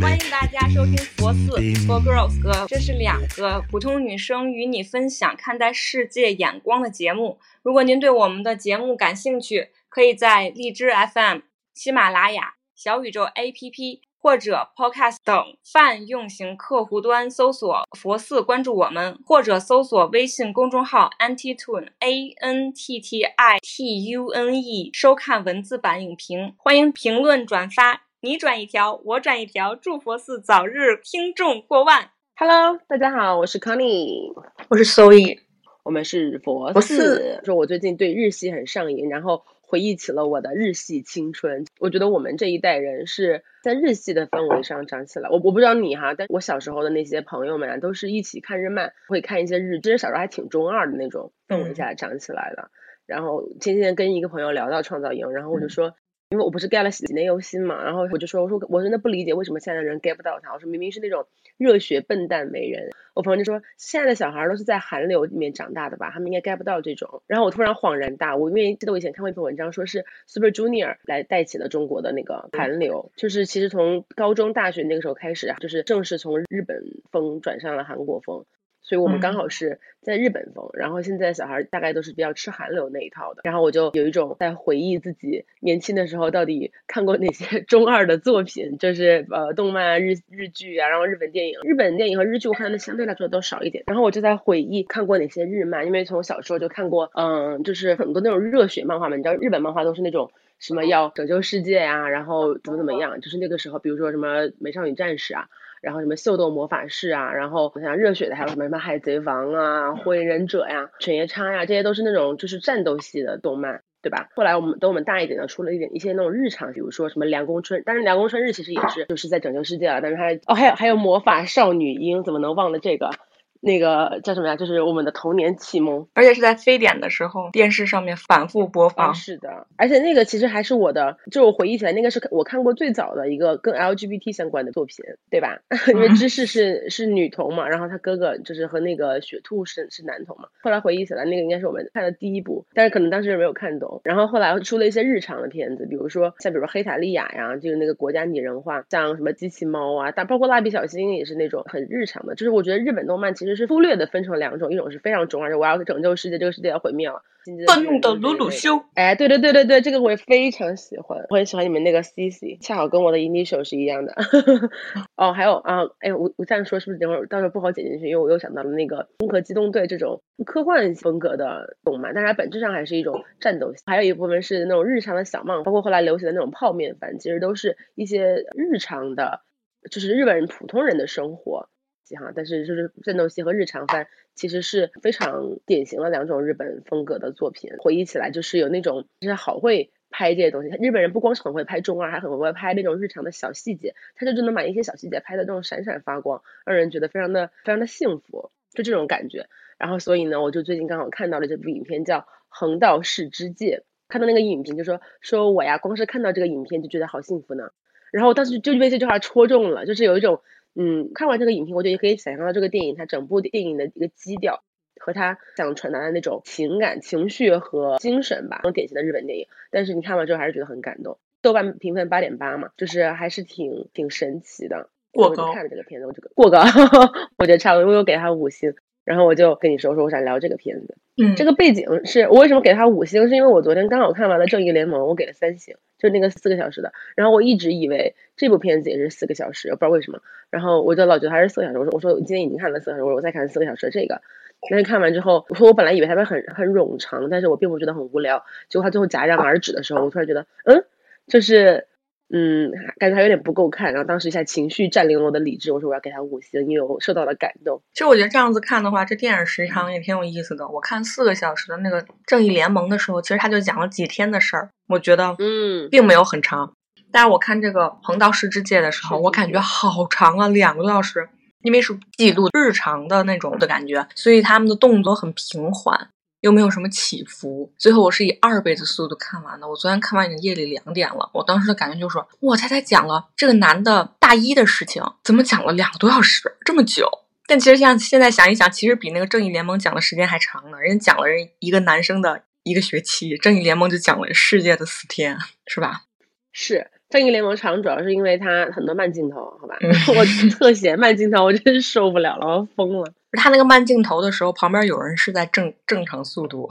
欢迎大家收听佛四 For Girls 哥，这是两个普通女生与你分享看待世界眼光的节目。如果您对我们的节目感兴趣，可以在荔枝 FM、喜马拉雅、小宇宙 APP 或者 Podcast 等泛用型客户端搜索“佛寺”，关注我们，或者搜索微信公众号 “antitune a n t t i t u n e” 收看文字版影评。欢迎评论转发，你转一条，我转一条，祝佛寺早日听众过万。Hello，大家好，我是 Connie，我是 Zoe，我们是佛佛寺寺。说我最近对日系很上瘾，然后回忆起了我的日系青春。我觉得我们这一代人是在日系的氛围上长起来。我我不知道你哈，但我小时候的那些朋友们啊，都是一起看日漫，会看一些日，其实小时候还挺中二的那种氛围下长起来的。然后前几天跟一个朋友聊到创造营，然后我就说。因为我不是 get 了喜内游心嘛，然后我就说，我说我真的不理解为什么现在的人 get 不到他。我说明明是那种热血笨蛋美人。我朋友就说，现在的小孩都是在韩流里面长大的吧，他们应该 get 不到这种。然后我突然恍然大悟，因为记得我以前看过一篇文章，说是 Super Junior 来带起了中国的那个韩流，就是其实从高中、大学那个时候开始啊，就是正式从日本风转向了韩国风。所以我们刚好是在日本风，然后现在小孩大概都是比较吃韩流那一套的，然后我就有一种在回忆自己年轻的时候到底看过哪些 中二的作品，就是呃动漫啊、日日剧啊，然后日本电影，日本电影和日剧我看的相对来说都少一点，然后我就在回忆看过哪些日漫，因为从小时候就看过，嗯，就是很多那种热血漫画嘛，你知道日本漫画都是那种。什么要拯救世界呀、然后怎么怎么样，就是那个时候，比如说什么美少女战士啊，然后什么秀逗魔法士啊，然后像热血的还有什么什么海贼王啊、火影忍者呀、犬夜叉呀，这些都是那种就是战斗系的动漫。对吧？后来我们等我们大一点呢，出了一点一些那种日常，比如说什么凉宫春，但是凉宫春日其实也是就是在拯救世界了，但是它哦还有还有魔法少女樱，怎么能忘了这个？那个叫什么呀？就是我们的童年启蒙。而且是在非典的时候，电视上面反复播啊，放。是的，而且那个其实还是我的，就我回忆起来，那个是我看过最早的一个跟 LGBT 相关的作品，对吧？因为芝士是是女童嘛，然后她哥哥就是和那个雪兔是是男童嘛。后来回忆起来，那个应该是我们看的第一部，但是可能当时没有看懂。然后后来出了一些日常的片子，比如说像比如说黑塔利亚呀，就是那个国家拟人化，像什么机器猫啊，但包括蜡笔小新也是那种很日常的。就是我觉得日本动漫其实是忽略的分成两种，一种是非常中二，就我要拯救世界，这个世界要毁灭了。愤怒的鲁鲁修，哎，对对对对对，这个我也非常喜欢，我很喜欢你们那个 CC，恰好跟我的 initial 是一样的。哦，还有啊，哎，我我这样说是不是等会儿到时候不好剪进去？因为我又想到了那个《攻壳机动队》这种科幻风格的动漫，但是它本质上还是一种战斗。还有一部分是那种日常的小漫，包括后来流行的那种泡面番，其实都是一些日常的，就是日本人普通人的生活。哈，但是就是战斗戏和日常番其实是非常典型的两种日本风格的作品。回忆起来，就是有那种就是好会拍这些东西。日本人不光是很会拍中二，还很会拍那种日常的小细节，他就真能把一些小细节拍的这种闪闪发光，让人觉得非常的非常的幸福，就这种感觉。然后所以呢，我就最近刚好看到了这部影片叫《横道世之介》，看到那个影评就说说我呀，光是看到这个影片就觉得好幸福呢。然后我当时就被这句话戳中了，就是有一种。嗯，看完这个影评，我觉得也可以想象到这个电影它整部电影的一个基调和它想传达的那种情感、情绪和精神吧，那种典型的日本电影。但是你看完之后还是觉得很感动。豆瓣评分八点八嘛，就是还是挺挺神奇的。过高。看了这个片子，我这个过高，我觉得差不多，因为我给他五星。然后我就跟你说，说我想聊这个片子。嗯，这个背景是我为什么给他五星，是因为我昨天刚好看完了《正义联盟》，我给了三星，就那个四个小时的。然后我一直以为这部片子也是四个小时，我不知道为什么。然后我就老觉得还是四个小时。我说我说我今天已经看了四个小时，我说我再看四个小时的这个。但是看完之后，我说我本来以为它会很很冗长，但是我并不觉得很无聊。结果它最后戛然而止的时候，我突然觉得，嗯，就是。嗯，感觉还有点不够看，然后当时一下情绪占领了我的理智，我说我要给他五星，因为我受到了感动。其实我觉得这样子看的话，这电影时长也挺有意思的。我看四个小时的那个《正义联盟》的时候，其实他就讲了几天的事儿，我觉得嗯，并没有很长。但是我看这个《横道世之介》的时候，我感觉好长啊，两个多小时，因为是记录日常的那种的感觉，所以他们的动作很平缓。又没有什么起伏，最后我是以二倍的速度看完的。我昨天看完已经夜里两点了，我当时的感觉就是说，哇，他才讲了这个男的大一的事情，怎么讲了两个多小时，这么久？但其实像现在想一想，其实比那个正义联盟讲的时间还长呢。人家讲了人一个男生的一个学期，正义联盟就讲了世界的四天，是吧？是正义联盟长，主要是因为它很多慢镜头，好吧？我特写慢镜头，我真是受不了了，我要疯了。他那个慢镜头的时候，旁边有人是在正正常速度。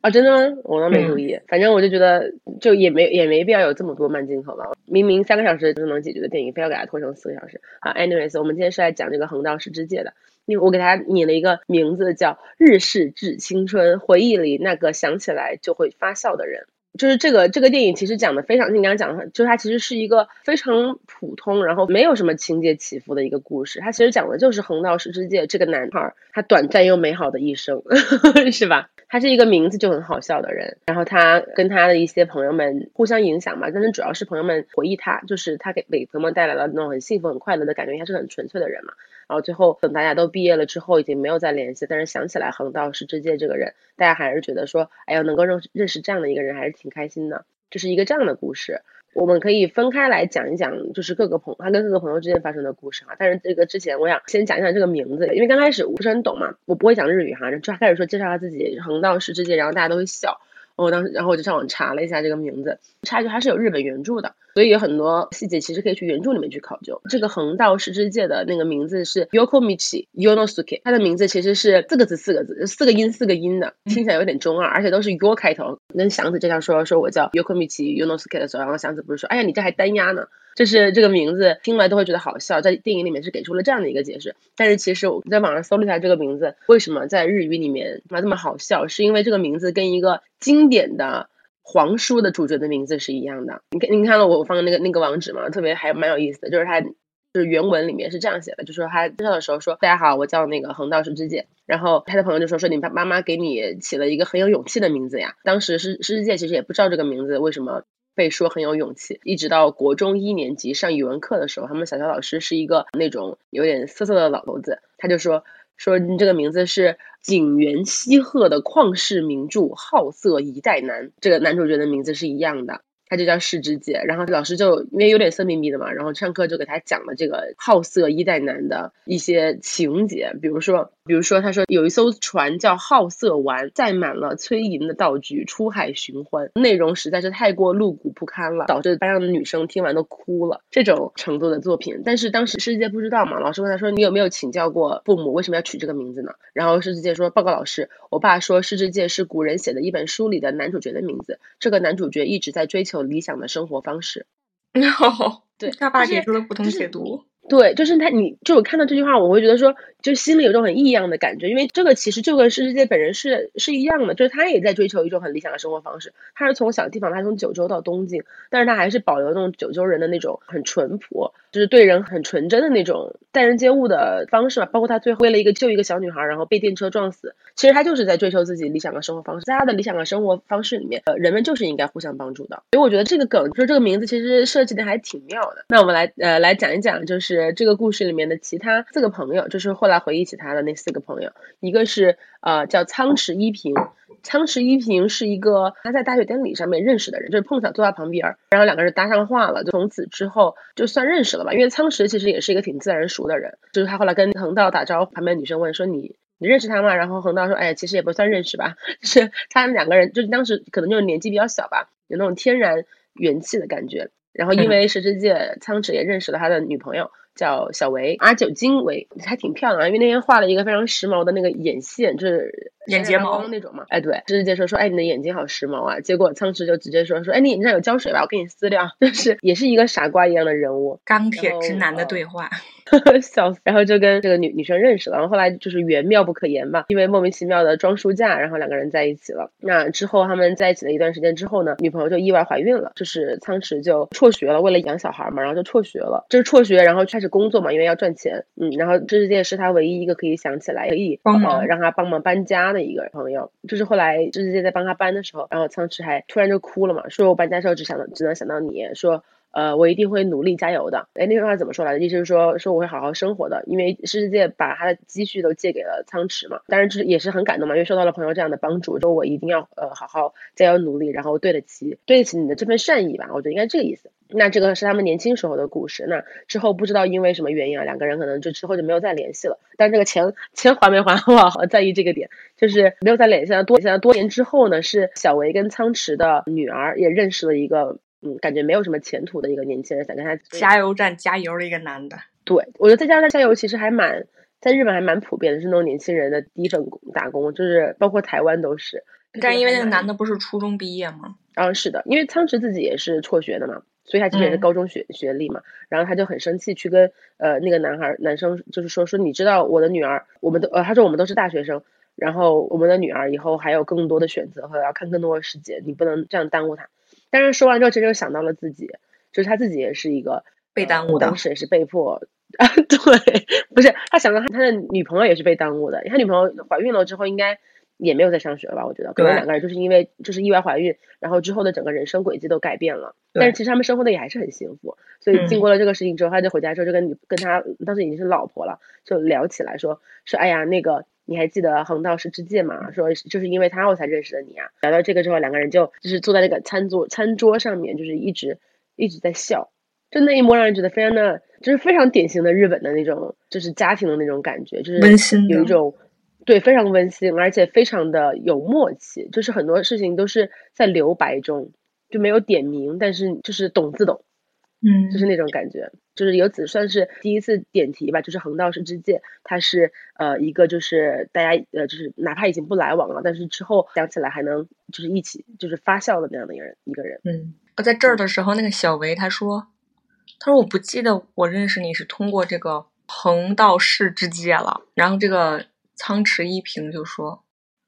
啊，真的吗？我倒没注意。反正我就觉得，就也没也没必要有这么多慢镜头吧。明明三个小时就能解决的电影，非要给它拖成四个小时。啊，anyways，我们今天是来讲这个横道世之介的。因为我给他拟了一个名字，叫《日式致青春》，回忆里那个想起来就会发笑的人。就是这个这个电影其实讲的非常，你刚刚讲的，就是它其实是一个非常普通，然后没有什么情节起伏的一个故事。它其实讲的就是横道世之介这个男孩他短暂又美好的一生，是吧？他是一个名字就很好笑的人，然后他跟他的一些朋友们互相影响嘛，但是主要是朋友们回忆他，就是他给给朋友们带来了那种很幸福、很快乐的感觉，他是很纯粹的人嘛。然后最后等大家都毕业了之后，已经没有再联系，但是想起来横道世之介这个人，大家还是觉得说，哎呀，能够认认识这样的一个人，还是挺开心的。这是一个这样的故事，我们可以分开来讲一讲，就是各个朋他跟各个朋友之间发生的故事哈。但是这个之前，我想先讲一讲这个名字，因为刚开始我不是很懂嘛，我不会讲日语哈，就开始说介绍他自己横道世之介，然后大家都会笑。我当时，然后我就上网查了一下这个名字，查一句，它是有日本原著的，所以有很多细节其实可以去原著里面去考究。这个横道世之介的那个名字是 Yokomichi Yonosuke，他的名字其实是四个字，四个字，四个音，四个音的，听起来有点中二，而且都是 Yo 开头。跟祥子这样说，说我叫 Yokomichi Yonosuke 的时候，然后祥子不是说，哎呀，你这还单押呢？就是这个名字听来都会觉得好笑，在电影里面是给出了这样的一个解释。但是其实我在网上搜了一下这个名字，为什么在日语里面这么好笑？是因为这个名字跟一个经典的黄书的主角的名字是一样的。你看，你看了我放的那个那个网址吗？特别还蛮有意思的，就是他就是原文里面是这样写的，就说他介绍的时候说：“大家好，我叫那个横道世之介。”然后他的朋友就说：“说你爸妈妈给你起了一个很有勇气的名字呀。”当时世世之介其实也不知道这个名字为什么。被说很有勇气，一直到国中一年级上语文课的时候，他们小学老师是一个那种有点涩涩的老头子，他就说说你这个名字是景元西鹤的旷世名著《好色一代男》，这个男主角的名字是一样的。他就叫世之介，然后老师就因为有点色眯眯的嘛，然后上课就给他讲了这个好色一代男的一些情节，比如说，比如说他说有一艘船叫好色丸，载满了催淫的道具出海寻欢，内容实在是太过露骨不堪了，导致班上的女生听完都哭了，这种程度的作品。但是当时世之介不知道嘛，老师问他说你有没有请教过父母为什么要取这个名字呢？然后世之介说报告老师，我爸说世之介是古人写的一本书里的男主角的名字，这个男主角一直在追求。理想的生活方式，对，他爸给出了不同解读。对，就是他，你就我看到这句话，我会觉得说，就心里有种很异样的感觉，因为这个其实就跟世界本人是是一样的，就是他也在追求一种很理想的生活方式。他是从小地方，他从九州到东京，但是他还是保留那种九州人的那种很淳朴，就是对人很纯真的那种待人接物的方式吧。包括他最后为了一个救一个小女孩，然后被电车撞死，其实他就是在追求自己理想的生活方式。在他的理想的生活方式里面，呃，人们就是应该互相帮助的。所以我觉得这个梗，就是这个名字其实设计的还挺妙的。那我们来呃来讲一讲，就是。这个故事里面的其他四个朋友，就是后来回忆起他的那四个朋友，一个是呃叫仓池一平，仓池一平是一个他在大学典礼上面认识的人，就是碰巧坐在旁边，然后两个人搭上话了，就从此之后就算认识了吧。因为仓池其实也是一个挺自然熟的人，就是他后来跟恒道打招呼，旁边女生问说你你认识他吗？然后恒道说哎其实也不算认识吧，就是他们两个人就是当时可能就是年纪比较小吧，有那种天然元气的感觉。然后因 为石之介仓池也认识了他的女朋友。叫小维阿九金维，还挺漂亮，因为那天画了一个非常时髦的那个眼线，就是眼睫毛那种嘛。哎，对，直接说说，哎，你的眼睛好时髦啊。结果苍池就直接说说，哎，你眼睛上有胶水吧？我给你撕掉。就是也是一个傻瓜一样的人物，钢铁直男的对话。笑死，然后就跟这个女女生认识了，然后后来就是缘妙不可言吧，因为莫名其妙的装书架，然后两个人在一起了。那之后他们在一起了一段时间之后呢，女朋友就意外怀孕了，就是仓池就辍学了，为了养小孩嘛，然后就辍学了，就是辍学，然后开始工作嘛，因为要赚钱。嗯，然后这件是他唯一一个可以想起来可以帮忙让他帮忙搬家的一个朋友。就是后来这世界在帮他搬的时候，然后仓池还突然就哭了嘛，说我搬家时候只想到只能想到你说。呃，我一定会努力加油的。哎，那句话怎么说来着？意思是说，说我会好好生活的，因为世界把他的积蓄都借给了仓池嘛。当然，这也是很感动嘛，因为受到了朋友这样的帮助，说我一定要呃好好加油努力，然后对得起对得起你的这份善意吧。我觉得应该这个意思。那这个是他们年轻时候的故事。那之后不知道因为什么原因啊，两个人可能就之后就没有再联系了。但这个钱钱还没还，我好在意这个点，就是没有再联系了。多现在多年之后呢，是小维跟苍池的女儿也认识了一个。嗯，感觉没有什么前途的一个年轻人，想跟他加油站加油的一个男的。对，我觉得在加油站加油其实还蛮，在日本还蛮普遍的，是那种年轻人的第一份打工，就是包括台湾都是。但因为那个男的不是初中毕业吗？啊，是的，因为仓池自己也是辍学的嘛，所以他其实也是高中学学历嘛。然后他就很生气，去跟呃那个男孩男生就是说说，你知道我的女儿，我们都呃他说我们都是大学生，然后我们的女儿以后还有更多的选择和要看更多的世界，你不能这样耽误她。但是说完之后，其实又想到了自己，就是他自己也是一个被耽误的，当时也是被迫啊，对，不是他想到他他的女朋友也是被耽误的，他女朋友怀孕了之后应该也没有在上学了吧？我觉得可能两个人就是因为就是意外怀孕，然后之后的整个人生轨迹都改变了，但是其实他们生活的也还是很幸福。所以经过了这个事情之后，他就回家之后就跟你跟他当时已经是老婆了，就聊起来说说哎呀那个。你还记得横道世之介吗？说就是因为他我才认识的你啊。聊到这个之后，两个人就就是坐在那个餐桌餐桌上面，就是一直一直在笑，就那一幕让人觉得非常的，就是非常典型的日本的那种，就是家庭的那种感觉，就是温馨，有一种对非常温馨，而且非常的有默契，就是很多事情都是在留白中，就没有点名，但是就是懂自懂。嗯，就是那种感觉，就是由此算是第一次点题吧。就是横道世之介，他是呃一个就是大家呃就是哪怕已经不来往了，但是之后想起来还能就是一起就是发笑的那样的一个人一个人。嗯，我在这儿的时候，那个小维他说，他说我不记得我认识你是通过这个横道世之介了。然后这个苍池一平就说。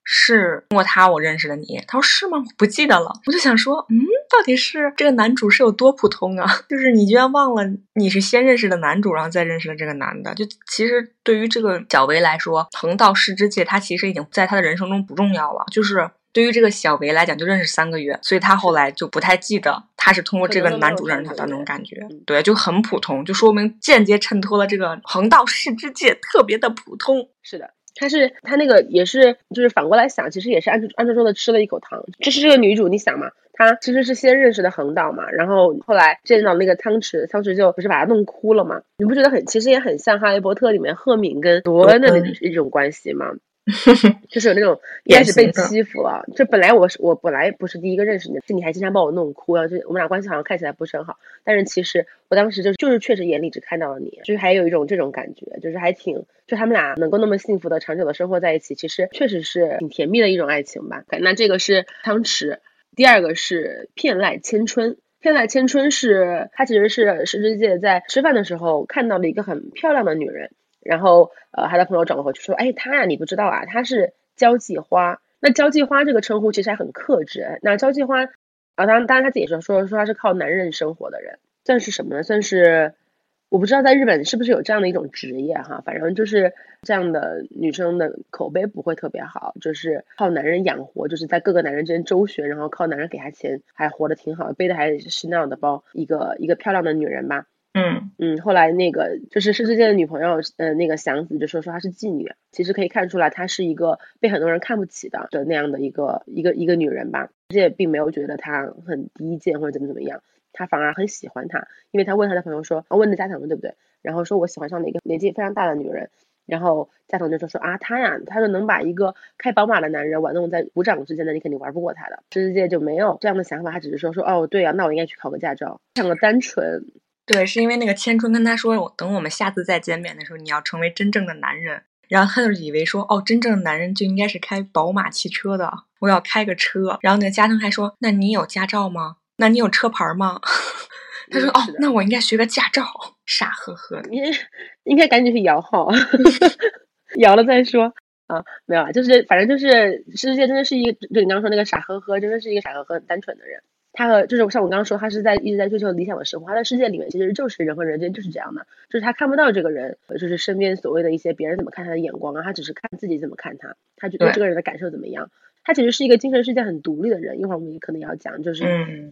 是通过他我认识的你，他说是吗？不记得了，我就想说，嗯，到底是这个男主是有多普通啊？就是你居然忘了你是先认识的男主，然后再认识的这个男的。就其实对于这个小维来说，横道世之介他其实已经在他的人生中不重要了。就是对于这个小维来讲，就认识三个月，所以他后来就不太记得他是通过这个男主认识他的那种感觉。对，就很普通，就说明间接衬托了这个横道世之介特别的普通。是的。他是他那个也是，就是反过来想，其实也是暗暗戳戳的吃了一口糖。就是这个女主，你想嘛，她其实是先认识的横岛嘛，然后后来见到那个汤池，汤池就不是把她弄哭了嘛？你不觉得很，其实也很像《哈利波特》里面赫敏跟罗恩的那一种关系吗？就是有那种一开始被欺负了，就本来我是我本来不是第一个认识你，是你还经常把我弄哭啊，就我们俩关系好像看起来不是很好，但是其实我当时就就是确实眼里只看到了你，就是还有一种这种感觉，就是还挺就他们俩能够那么幸福的长久的生活在一起，其实确实是挺甜蜜的一种爱情吧。那这个是汤池，第二个是片濑千春，片濑千春是她其实是石之介在吃饭的时候看到了一个很漂亮的女人。然后，呃，他的朋友转过头去说：“哎，他呀，你不知道啊，他是交际花。那交际花这个称呼其实还很克制。那交际花，啊，当然，当然他自己说说说他是靠男人生活的人，算是什么呢？算是我不知道在日本是不是有这样的一种职业哈，反正就是这样的女生的口碑不会特别好，就是靠男人养活，就是在各个男人之间周旋，然后靠男人给她钱，还活得挺好，背的还是那样的包，一个一个漂亮的女人吧。”嗯嗯，后来那个就是世之介的女朋友，呃，那个祥子就说说她是妓女，其实可以看出来她是一个被很多人看不起的的那样的一个一个一个女人吧。世界并没有觉得她很低贱或者怎么怎么样，他反而很喜欢她，因为他问他的朋友说，问的加藤对不对？然后说我喜欢上了一个年纪非常大的女人，然后加藤就说说啊，他呀，他说能把一个开宝马的男人玩弄在鼓掌之间的，你肯定玩不过他的。世之介就没有这样的想法，他只是说说哦，对呀，那我应该去考个驾照，非常的单纯。对，是因为那个千春跟他说，等我们下次再见面的时候，你要成为真正的男人。然后他就以为说，哦，真正的男人就应该是开宝马汽车的，我要开个车。然后那个加藤还说，那你有驾照吗？那你有车牌吗？他说，哦，那我应该学个驾照。傻呵呵，你应该赶紧去摇号，摇了再说啊。没有啊，就是反正就是世界真的是一个，就你刚刚说那个傻呵呵，真的是一个傻呵呵、很单纯的人。他和就是像我刚刚说，他是在一直在追求理想的生活。他的世界里面其实就是人和人之间就是这样的，就是他看不到这个人，就是身边所谓的一些别人怎么看他的眼光啊，他只是看自己怎么看他，他觉得这个人的感受怎么样。他其实是一个精神世界很独立的人。一会儿我们也可能要讲，就是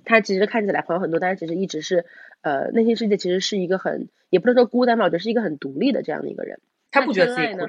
他其实看起来朋友很多，但是其实一直是呃内心世界其实是一个很也不能说孤单吧，我觉得是一个很独立的这样的一个人。他不觉得自己孤单。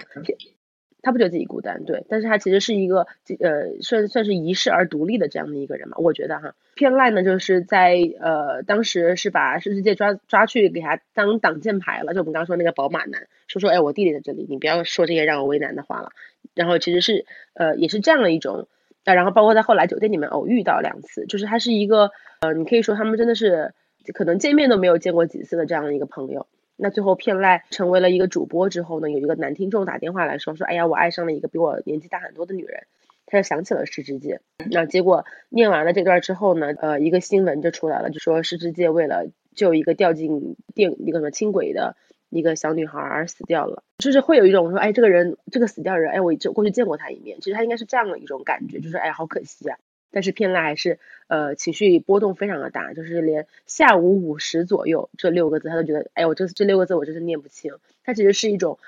他不觉得自己孤单，对，但是他其实是一个呃，算算是遗世而独立的这样的一个人嘛，我觉得哈。偏赖呢，就是在呃，当时是把世界抓抓去给他当挡箭牌了，就我们刚刚说那个宝马男，说说哎，我弟弟在这里，你不要说这些让我为难的话了。然后其实是呃，也是这样的一种，啊，然后包括在后来酒店里面偶遇到两次，就是他是一个呃，你可以说他们真的是可能见面都没有见过几次的这样的一个朋友。那最后骗赖成为了一个主播之后呢，有一个男听众打电话来说说，哎呀，我爱上了一个比我年纪大很多的女人，他就想起了石之介。那结果念完了这段之后呢，呃，一个新闻就出来了，就说石之介为了救一个掉进电一个什么轻轨的一个小女孩而死掉了，就是会有一种说，哎，这个人这个死掉人，哎，我就过去见过他一面，其实他应该是这样的一种感觉，就是哎，好可惜啊。但是片赖还是呃情绪波动非常的大，就是连下午五时左右这六个字他都觉得，哎，我这这六个字我真是念不清。他其实是一种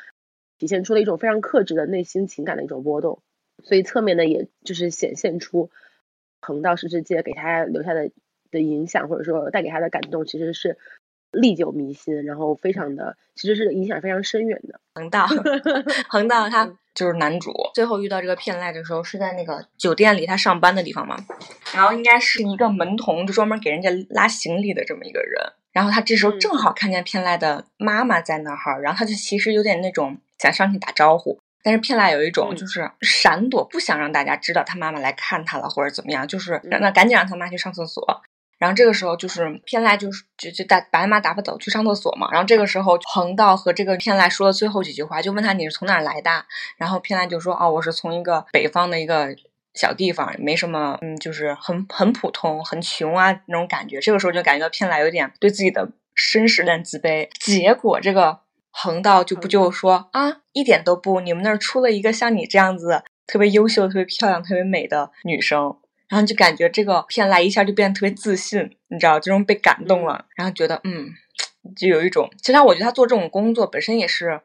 体现出了一种非常克制的内心情感的一种波动，所以侧面呢，也就是显现出横道世之介给他留下的的影响，或者说带给他的感动，其实是。历久弥新，然后非常的，其实是影响非常深远的。恒大，恒大他就是男主，最后遇到这个骗赖的时候是在那个酒店里他上班的地方嘛，然后应该是一个门童，就专门给人家拉行李的这么一个人。然后他这时候正好看见骗赖的妈妈在那儿，然后他就其实有点那种想上去打招呼，但是骗赖有一种就是闪躲，不想让大家知道他妈妈来看他了或者怎么样，就是让那赶紧让他妈去上厕所。然后这个时候就是偏赖，就是就就打把他妈打发走去上厕所嘛。然后这个时候横道和这个偏赖说了最后几句话，就问他你是从哪儿来的？然后偏赖就说哦，我是从一个北方的一个小地方，没什么，嗯，就是很很普通，很穷啊那种感觉。这个时候就感觉到偏赖有点对自己的身世有点自卑。结果这个横道就不就说啊，一点都不，你们那儿出了一个像你这样子特别优秀、特别漂亮、特别美的女生。然后就感觉这个片来一下就变得特别自信，你知道这种被感动了，然后觉得嗯，就有一种，其实我觉得他做这种工作本身也是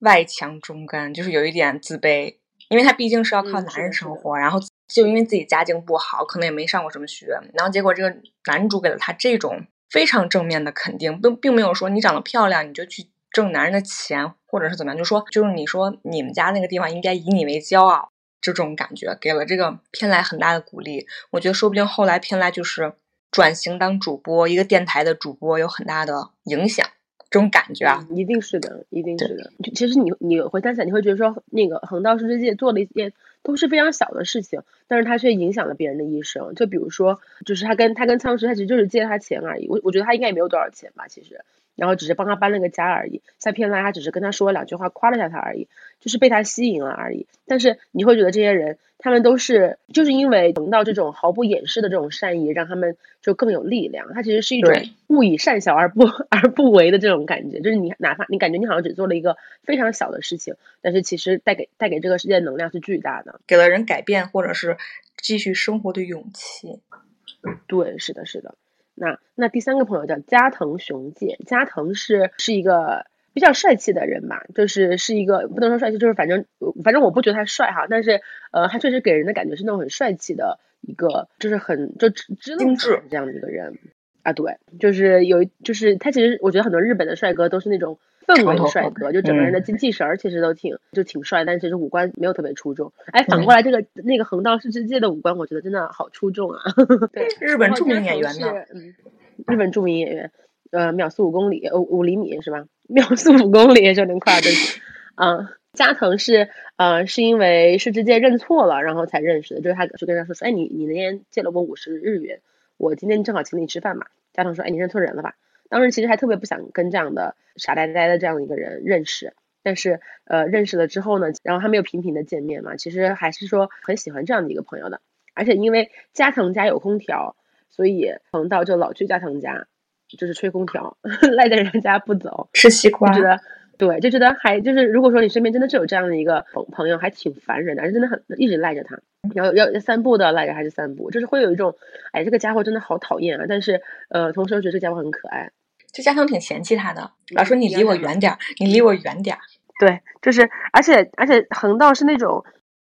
外强中干，就是有一点自卑，因为他毕竟是要靠男人生活，然后就因为自己家境不好，可能也没上过什么学，然后结果这个男主给了他这种非常正面的肯定，并并没有说你长得漂亮你就去挣男人的钱，或者是怎么样，就说就是你说你们家那个地方应该以你为骄傲。这种感觉给了这个偏来很大的鼓励，我觉得说不定后来偏来就是转型当主播，一个电台的主播有很大的影响。这种感觉啊，一定是的，一定是的。其实你你回想起来，你会觉得说那个横道世之介做了一件都是非常小的事情，但是他却影响了别人的一生。就比如说，就是他跟他跟仓石，他其实就是借他钱而已。我我觉得他应该也没有多少钱吧，其实。然后只是帮他搬了个家而已，在片来他只是跟他说了两句话，夸了下他而已，就是被他吸引了而已。但是你会觉得这些人，他们都是就是因为得到这种毫不掩饰的这种善意，让他们就更有力量。他其实是一种勿以善小而不 而不为的这种感觉，就是你哪怕你感觉你好像只做了一个非常小的事情，但是其实带给带给这个世界能量是巨大的，给了人改变或者是继续生活的勇气。对，是的，是的。那那第三个朋友叫加藤雄介，加藤是是一个比较帅气的人吧，就是是一个不能说帅气，就是反正反正我不觉得他帅哈，但是呃他确实给人的感觉是那种很帅气的一个，就是很就知知精致这样的一个人啊，对，就是有就是他其实我觉得很多日本的帅哥都是那种。氛围帅哥，就整个人的精气神儿其实都挺就挺帅，但其实五官没有特别出众。哎，反过来这个那个横道世之介的五官，我觉得真的好出众啊！对，日本著名演员呢？嗯，日本著名演员，呃，秒速五公里，五五厘米是吧？秒速五公里就能跨的。嗯，加藤是呃是因为世之介认错了，然后才认识的。就是他就跟他说说，哎，你你那天借了我五十日元，我今天正好请你吃饭嘛。加藤说，哎，你认错人了吧？当时其实还特别不想跟这样的傻呆呆的这样的一个人认识，但是呃认识了之后呢，然后他们又频频的见面嘛，其实还是说很喜欢这样的一个朋友的。而且因为加藤家有空调，所以横道就老去加藤家，就是吹空调，赖在人家不走，吃西瓜。觉得对，就觉得还就是如果说你身边真的是有这样的一个朋朋友，还挺烦人的，而且真的很一直赖着他，然后要散步的赖着还是散步，就是会有一种哎这个家伙真的好讨厌啊，但是呃同时又觉得这家伙很可爱。就家长挺嫌弃他的，老说你离我远点儿，你离我远点儿。对，就是而且而且横道是那种，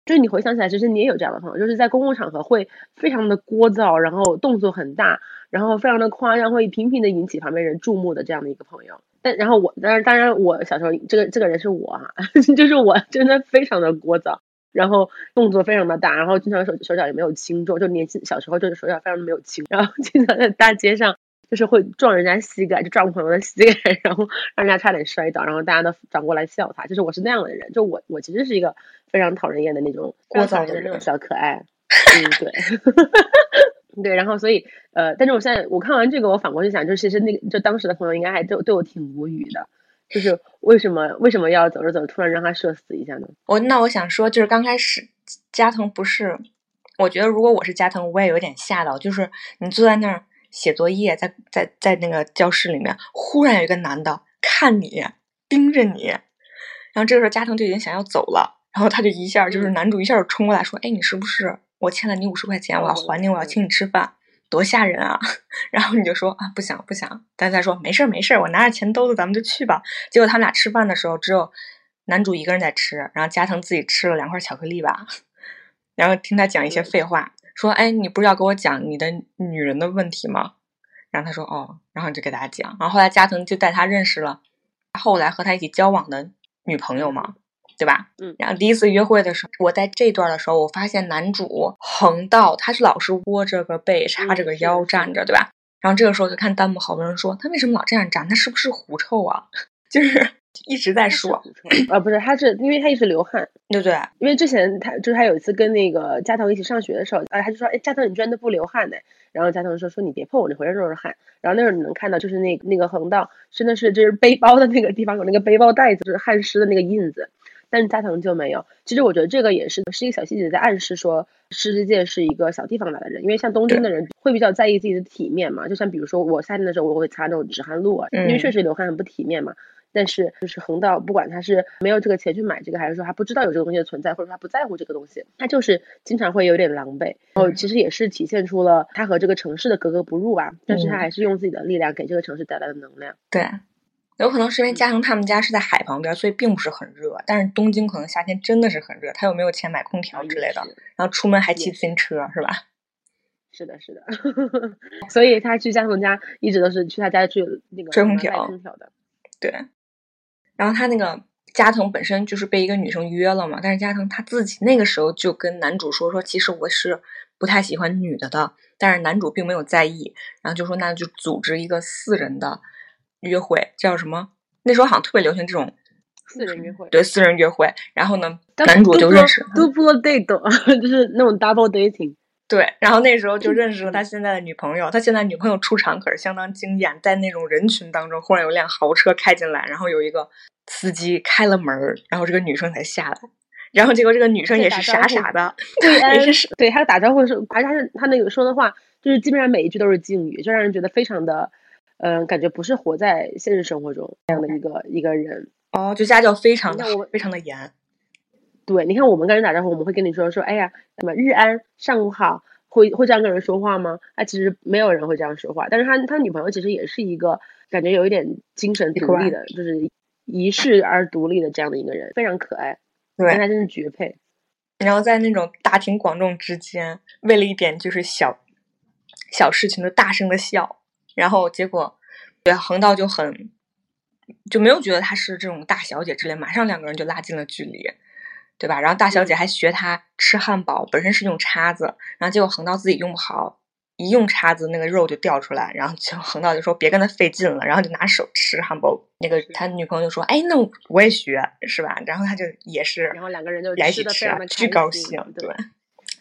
就是你回想起来，其实你也有这样的朋友，就是在公共场合会非常的聒噪，然后动作很大，然后非常的夸张，会频频的引起旁边人注目的这样的一个朋友。但然后我，当然当然我小时候这个这个人是我哈，就是我真的非常的聒噪，然后动作非常的大，然后经常手手脚也没有轻重，就年轻小时候就是手脚非常的没有轻，然后经常在大街上。就是会撞人家膝盖，就撞朋友的膝盖，然后让人家差点摔倒，然后大家都转过来笑他。就是我是那样的人，就我我其实是一个非常讨人厌的那种聒噪的那种小可爱。嗯，对，对，然后所以呃，但是我现在我看完这个，我反过去想，就其实那个就当时的朋友应该还对对我挺无语的，就是为什么为什么要走着走着突然让他社死一下呢？我那我想说，就是刚开始加藤不是，我觉得如果我是加藤，我也有点吓到，就是你坐在那儿。写作业，在在在那个教室里面，忽然有一个男的看你，盯着你，然后这个时候加藤就已经想要走了，然后他就一下就是男主一下就冲过来说：“哎，你是不是我欠了你五十块钱，我要还你，我要请你吃饭，多吓人啊！” 然后你就说：“啊，不想不想。”但他说：“没事没事，我拿着钱兜子，咱们就去吧。”结果他们俩吃饭的时候，只有男主一个人在吃，然后加藤自己吃了两块巧克力吧，然后听他讲一些废话。说，哎，你不是要给我讲你的女人的问题吗？然后他说，哦，然后就给大家讲。然后后来加藤就带他认识了后来和他一起交往的女朋友嘛，对吧？嗯。然后第一次约会的时候，我在这段的时候，我发现男主横道他是老是窝着个背，叉着个腰站着，对吧？然后这个时候就看弹幕，好多人说他为什么老这样站？他是不是狐臭啊？就是。一直在说啊，不是，他是因为他一直流汗，对不对？因为之前他就是他有一次跟那个加藤一起上学的时候，哎，他就说，哎，加藤你居然都不流汗呢。然后加藤说，说你别碰我，你浑身都是汗。然后那时候你能看到，就是那那个横道真的是就是背包的那个地方有那个背包带子，就是汗湿的那个印子。但是加藤就没有。其实我觉得这个也是是一个小细节，在暗示说世之介是一个小地方来的人。因为像东京的人会比较在意自己的体面嘛，就像比如说我夏天的时候我会擦那种止汗露啊，因为确实流汗很不体面嘛。但是就是横道，不管他是没有这个钱去买这个，还是说他不知道有这个东西的存在，或者他不在乎这个东西，他就是经常会有点狼狈。然后其实也是体现出了他和这个城市的格格不入吧。但是他还是用自己的力量给这个城市带来了能量。对，有可能是因为嘉恒他们家是在海旁边，所以并不是很热。但是东京可能夏天真的是很热，他又没有钱买空调之类的，然后出门还骑自行车，是吧？是的，是的。所以他去嘉恒家一直都是去他家去那个吹空调空调的。对。然后他那个加藤本身就是被一个女生约了嘛，但是加藤他自己那个时候就跟男主说说，其实我是不太喜欢女的的，但是男主并没有在意，然后就说那就组织一个四人的约会，叫什么？那时候好像特别流行这种四人约会，对，四人约会。然后呢，男主就认识 double date，就是那种 double dating。对，然后那时候就认识了他现在的女朋友。他现在女朋友出场可是相当惊艳，在那种人群当中，忽然有辆豪车开进来，然后有一个司机开了门然后这个女生才下来，然后结果这个女生也是傻傻的，对，是对她打招呼的时候，而且她是他那个说的话，就是基本上每一句都是敬语，就让人觉得非常的，嗯，感觉不是活在现实生活中这样的一个一个人。哦，就家教非常的非常的严。对，你看我们跟人打招呼，我们会跟你说说，哎呀，什么日安，上午好，会会这样跟人说话吗？啊，其实没有人会这样说话。但是他他女朋友其实也是一个感觉有一点精神独立的，就是一世而独立的这样的一个人，非常可爱，对，他真是绝配。然后在那种大庭广众之间，为了一点就是小小事情就大声的笑，然后结果对横道就很就没有觉得她是这种大小姐之类，马上两个人就拉近了距离。对吧？然后大小姐还学他吃汉堡，本身是用叉子，然后结果横道自己用不好，一用叉子那个肉就掉出来，然后就横道就说别跟他费劲了，然后就拿手吃汉堡。那个他女朋友就说：“哎，那我也学，是吧？”然后他就也是，然后两个人就一起吃，巨高兴，对。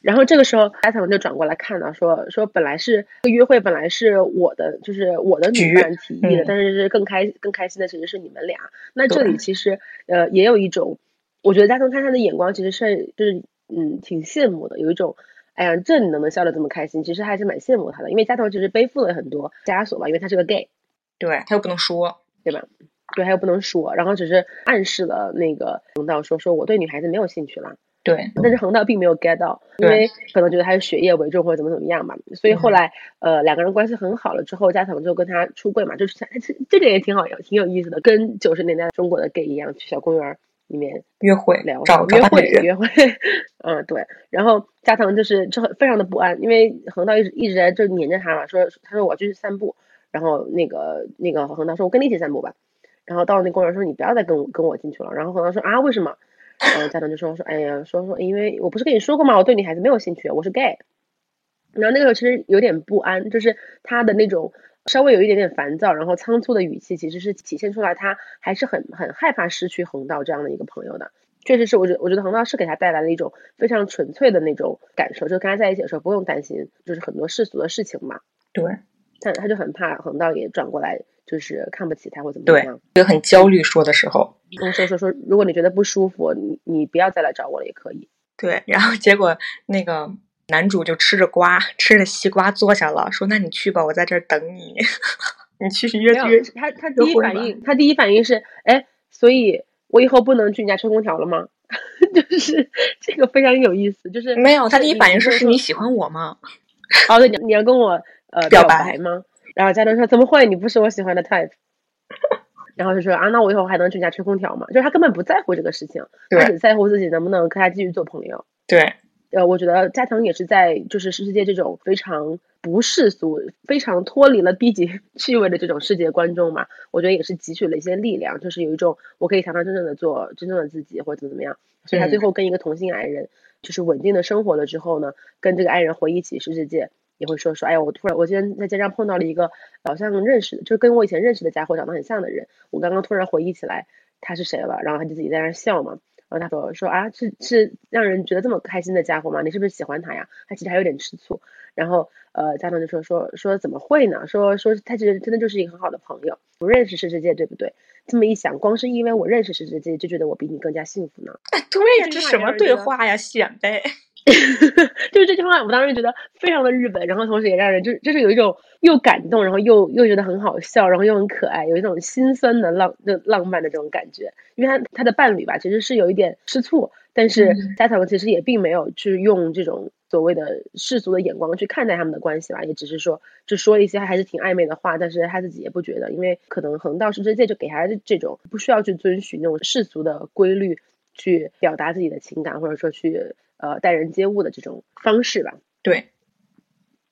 然后这个时候，艾特文就转过来看到说：“说本来是约会，本来是我的，就是我的女伴提议的，但是是更开更开心的其实是你们俩。那这里其实呃也有一种。”我觉得加藤看他的眼光其实是就是嗯挺羡慕的，有一种哎呀这你能不能笑得这么开心？其实还是蛮羡慕他的，因为加藤其实背负了很多枷锁吧，因为他是个 gay，对他又不能说，对吧？对，他又不能说，然后只是暗示了那个横道说说我对女孩子没有兴趣了。对，但是横道并没有 get 到，因为可能觉得他是学业为重或者怎么怎么样吧，所以后来呃两个人关系很好了之后，加藤就跟他出柜嘛，就是这这点也挺好，挺有意思的，跟九十年代中国的 gay 一样，去小公园里面约会聊找约会 约会，嗯对，然后加藤就是就很非常的不安，因为横道一直一直在这黏着他嘛，说他说我要去散步，然后那个那个横道说我跟你一起散步吧，然后到了那公园说你不要再跟我跟我进去了，然后横道说啊为什么？然后加藤就说说，哎呀，说说，因为我不是跟你说过吗？我对女孩子没有兴趣，我是 gay。然后那个时候其实有点不安，就是他的那种稍微有一点点烦躁，然后仓促的语气，其实是体现出来他还是很很害怕失去恒道这样的一个朋友的。确实是，我觉我觉得恒道是给他带来了一种非常纯粹的那种感受，就跟他在一起的时候不用担心，就是很多世俗的事情嘛。对。但他就很怕恒道也转过来。就是看不起他或怎么样，对，很焦虑说的时候，说说说，如果你觉得不舒服，你你不要再来找我了，也可以。对，然后结果那个男主就吃着瓜，吃着西瓜坐下了，说：“那你去吧，我在这儿等你，你去约约。”他他第一反应，他第一反应是，哎，所以我以后不能去你家吹空调了吗？就是这个非常有意思，就是没有，他第一反应是是你喜欢我吗？哦，对，你你要跟我呃表白吗？然后佳伦说：“怎么会？你不是我喜欢的 type。”然后就说：“啊，那我以后还能去你家吹空调吗？”就是他根本不在乎这个事情，他只在乎自己能不能跟他继续做朋友。对，呃，我觉得加藤也是在就是世界这种非常不世俗、非常脱离了低级 趣味的这种世界观众嘛，我觉得也是汲取了一些力量，就是有一种我可以堂堂正正的做真正的自己，或者怎么怎么样。所以他最后跟一个同性爱人就是稳定的生活了之后呢，跟这个爱人回忆起世界。也会说说，哎呀，我突然我今天在街上碰到了一个好像认识的，就跟我以前认识的家伙长得很像的人，我刚刚突然回忆起来他是谁了，然后他就自己在那笑嘛，然后他说说啊，是是让人觉得这么开心的家伙吗？你是不是喜欢他呀？他其实还有点吃醋，然后呃，家长就说说说怎么会呢？说说他其实真的就是一个很好的朋友，不认识世世界对不对？这么一想，光是因为我认识世世界，就觉得我比你更加幸福呢？对呀，这什么对话呀，显摆。就是这句话，我当时觉得非常的日本，然后同时也让人就就是有一种又感动，然后又又觉得很好笑，然后又很可爱，有一种心酸的浪的浪漫的这种感觉。因为他他的伴侣吧，其实是有一点吃醋，但是加藤其实也并没有去用这种所谓的世俗的眼光去看待他们的关系吧，也只是说就说一些还是挺暧昧的话，但是他自己也不觉得，因为可能横道世之介就给他这种不需要去遵循那种世俗的规律去表达自己的情感，或者说去。呃，待人接物的这种方式吧。对。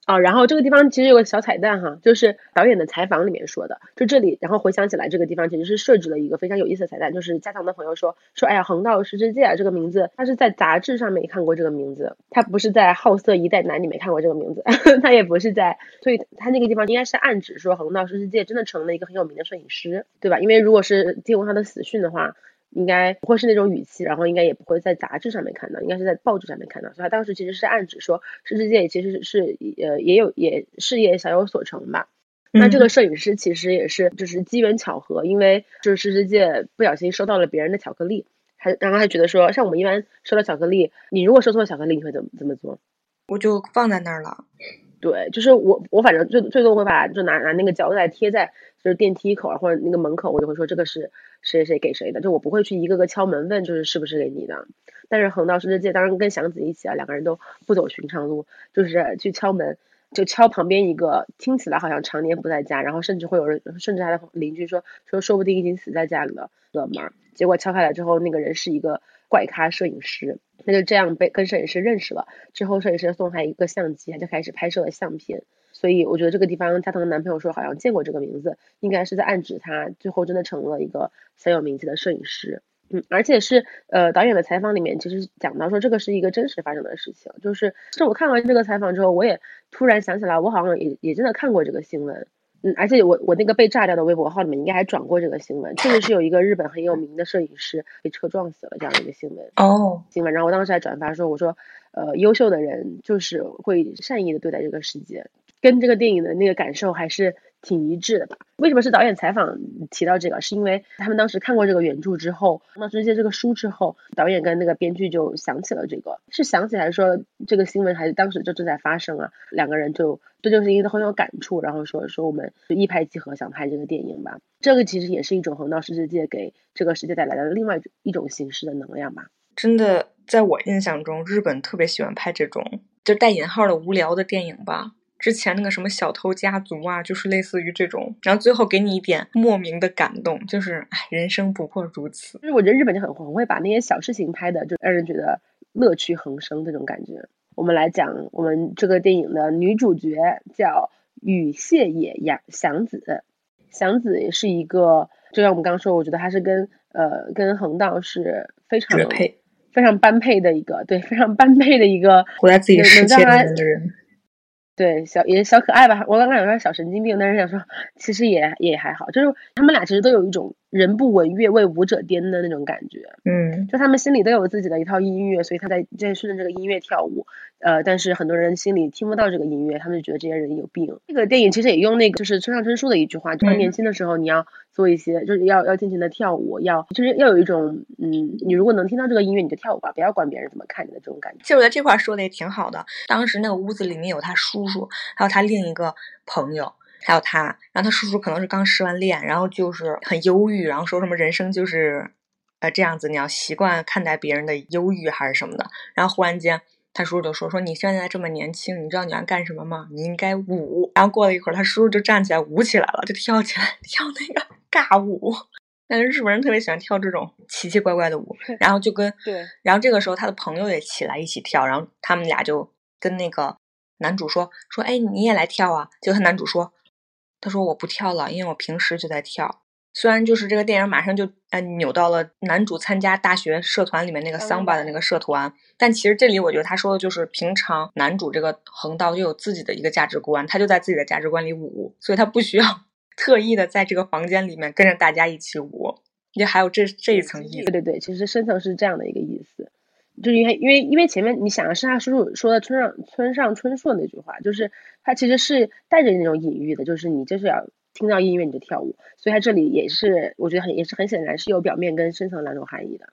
哦，然后这个地方其实有个小彩蛋哈，就是导演的采访里面说的，就这里，然后回想起来，这个地方其实是设置了一个非常有意思的彩蛋，就是加藤的朋友说说，哎呀，横道世之介啊，这个名字，他是在杂志上面看过这个名字，他不是在好色一代男里面看过这个名字，他也不是在，所以他那个地方应该是暗指说横道世之介真的成了一个很有名的摄影师，对吧？因为如果是听过他的死讯的话。应该不会是那种语气，然后应该也不会在杂志上面看到，应该是在报纸上面看到。所以他当时其实是暗指说，世之介其实是呃也有也事业小有所成吧。那这个摄影师其实也是就是机缘巧合，因为就是世之界不小心收到了别人的巧克力，还然后还觉得说，像我们一般收到巧克力，你如果收错巧克力，你会怎么怎么做？我就放在那儿了。对，就是我我反正最最多会把就拿拿那个胶带贴在就是电梯口啊或者那个门口，我就会说这个是。谁谁给谁的？就我不会去一个个敲门问，就是是不是给你的。但是横道世之介当然跟祥子一起啊，两个人都不走寻常路，就是去敲门，就敲旁边一个听起来好像常年不在家，然后甚至会有人，甚至他的邻居说说说不定已经死在家里了的门。结果敲开来之后，那个人是一个怪咖摄影师，那就这样被跟摄影师认识了。之后摄影师送他一个相机，他就开始拍摄了相片。所以我觉得这个地方，加藤的男朋友说好像见过这个名字，应该是在暗指他最后真的成了一个很有名气的摄影师。嗯，而且是呃导演的采访里面其实讲到说这个是一个真实发生的事情，就是是我看完这个采访之后，我也突然想起来，我好像也也真的看过这个新闻。嗯，而且我我那个被炸掉的微博号里面应该还转过这个新闻，确实是有一个日本很有名的摄影师被车撞死了这样的一个新闻。哦，新闻，然后我当时还转发说，我说呃优秀的人就是会善意的对待这个世界。跟这个电影的那个感受还是挺一致的吧？为什么是导演采访提到这个？是因为他们当时看过这个原著之后，看到世界这个书之后，导演跟那个编剧就想起了这个，是想起还是说这个新闻还是当时就正在发生啊？两个人就对这个事情都很有感触，然后说说我们就一拍即合，想拍这个电影吧。这个其实也是一种横道世界给这个世界带来的另外一种形式的能量吧。真的，在我印象中，日本特别喜欢拍这种就带引号的无聊的电影吧。之前那个什么小偷家族啊，就是类似于这种，然后最后给你一点莫名的感动，就是哎，人生不过如此。就是我觉得日本就很很会把那些小事情拍的，就让人觉得乐趣横生这种感觉。我们来讲我们这个电影的女主角叫羽谢野洋祥子，祥子也是一个，就像我们刚刚说，我觉得她是跟呃跟横道是非常绝配、非常般配的一个，对，非常般配的一个活在自己世界里面的人。对，小也小可爱吧。我刚刚有说小神经病，但是想说其实也也还好，就是他们俩其实都有一种人不闻乐为舞者颠的那种感觉。嗯，就他们心里都有自己的一套音乐，所以他在在顺着这个音乐跳舞。呃，但是很多人心里听不到这个音乐，他们就觉得这些人有病。这个电影其实也用那个就是村上春树的一句话，就是年轻的时候你要做一些，就是要要尽情的跳舞，要就是要有一种嗯，你如果能听到这个音乐，你就跳舞吧，不要管别人怎么看你的这种感觉。其实我觉得这块说的也挺好的。当时那个屋子里面有他叔叔，还有他另一个朋友，还有他，然后他叔叔可能是刚失完恋，然后就是很忧郁，然后说什么人生就是呃这样子，你要习惯看待别人的忧郁还是什么的，然后忽然间。他叔叔就说：“说你现在这么年轻，你知道你要干什么吗？你应该舞。”然后过了一会儿，他叔叔就站起来舞起来了，就跳起来跳那个尬舞。但是日本人特别喜欢跳这种奇奇怪怪的舞，然后就跟对，然后这个时候他的朋友也起来一起跳，然后他们俩就跟那个男主说：“说哎，你也来跳啊？”结果他男主说：“他说我不跳了，因为我平时就在跳。”虽然就是这个电影马上就呃扭到了男主参加大学社团里面那个桑巴的那个社团，但其实这里我觉得他说的就是平常男主这个横道就有自己的一个价值观，他就在自己的价值观里舞，所以他不需要特意的在这个房间里面跟着大家一起舞，也还有这这一层意思。对对对，其实深层是这样的一个意思，就是因为因为因为前面你想是他叔叔说的村上村上春树那句话，就是他其实是带着那种隐喻的，就是你就是要。听到音乐你就跳舞，所以他这里也是我觉得很也是很显然是有表面跟深层两种含义的。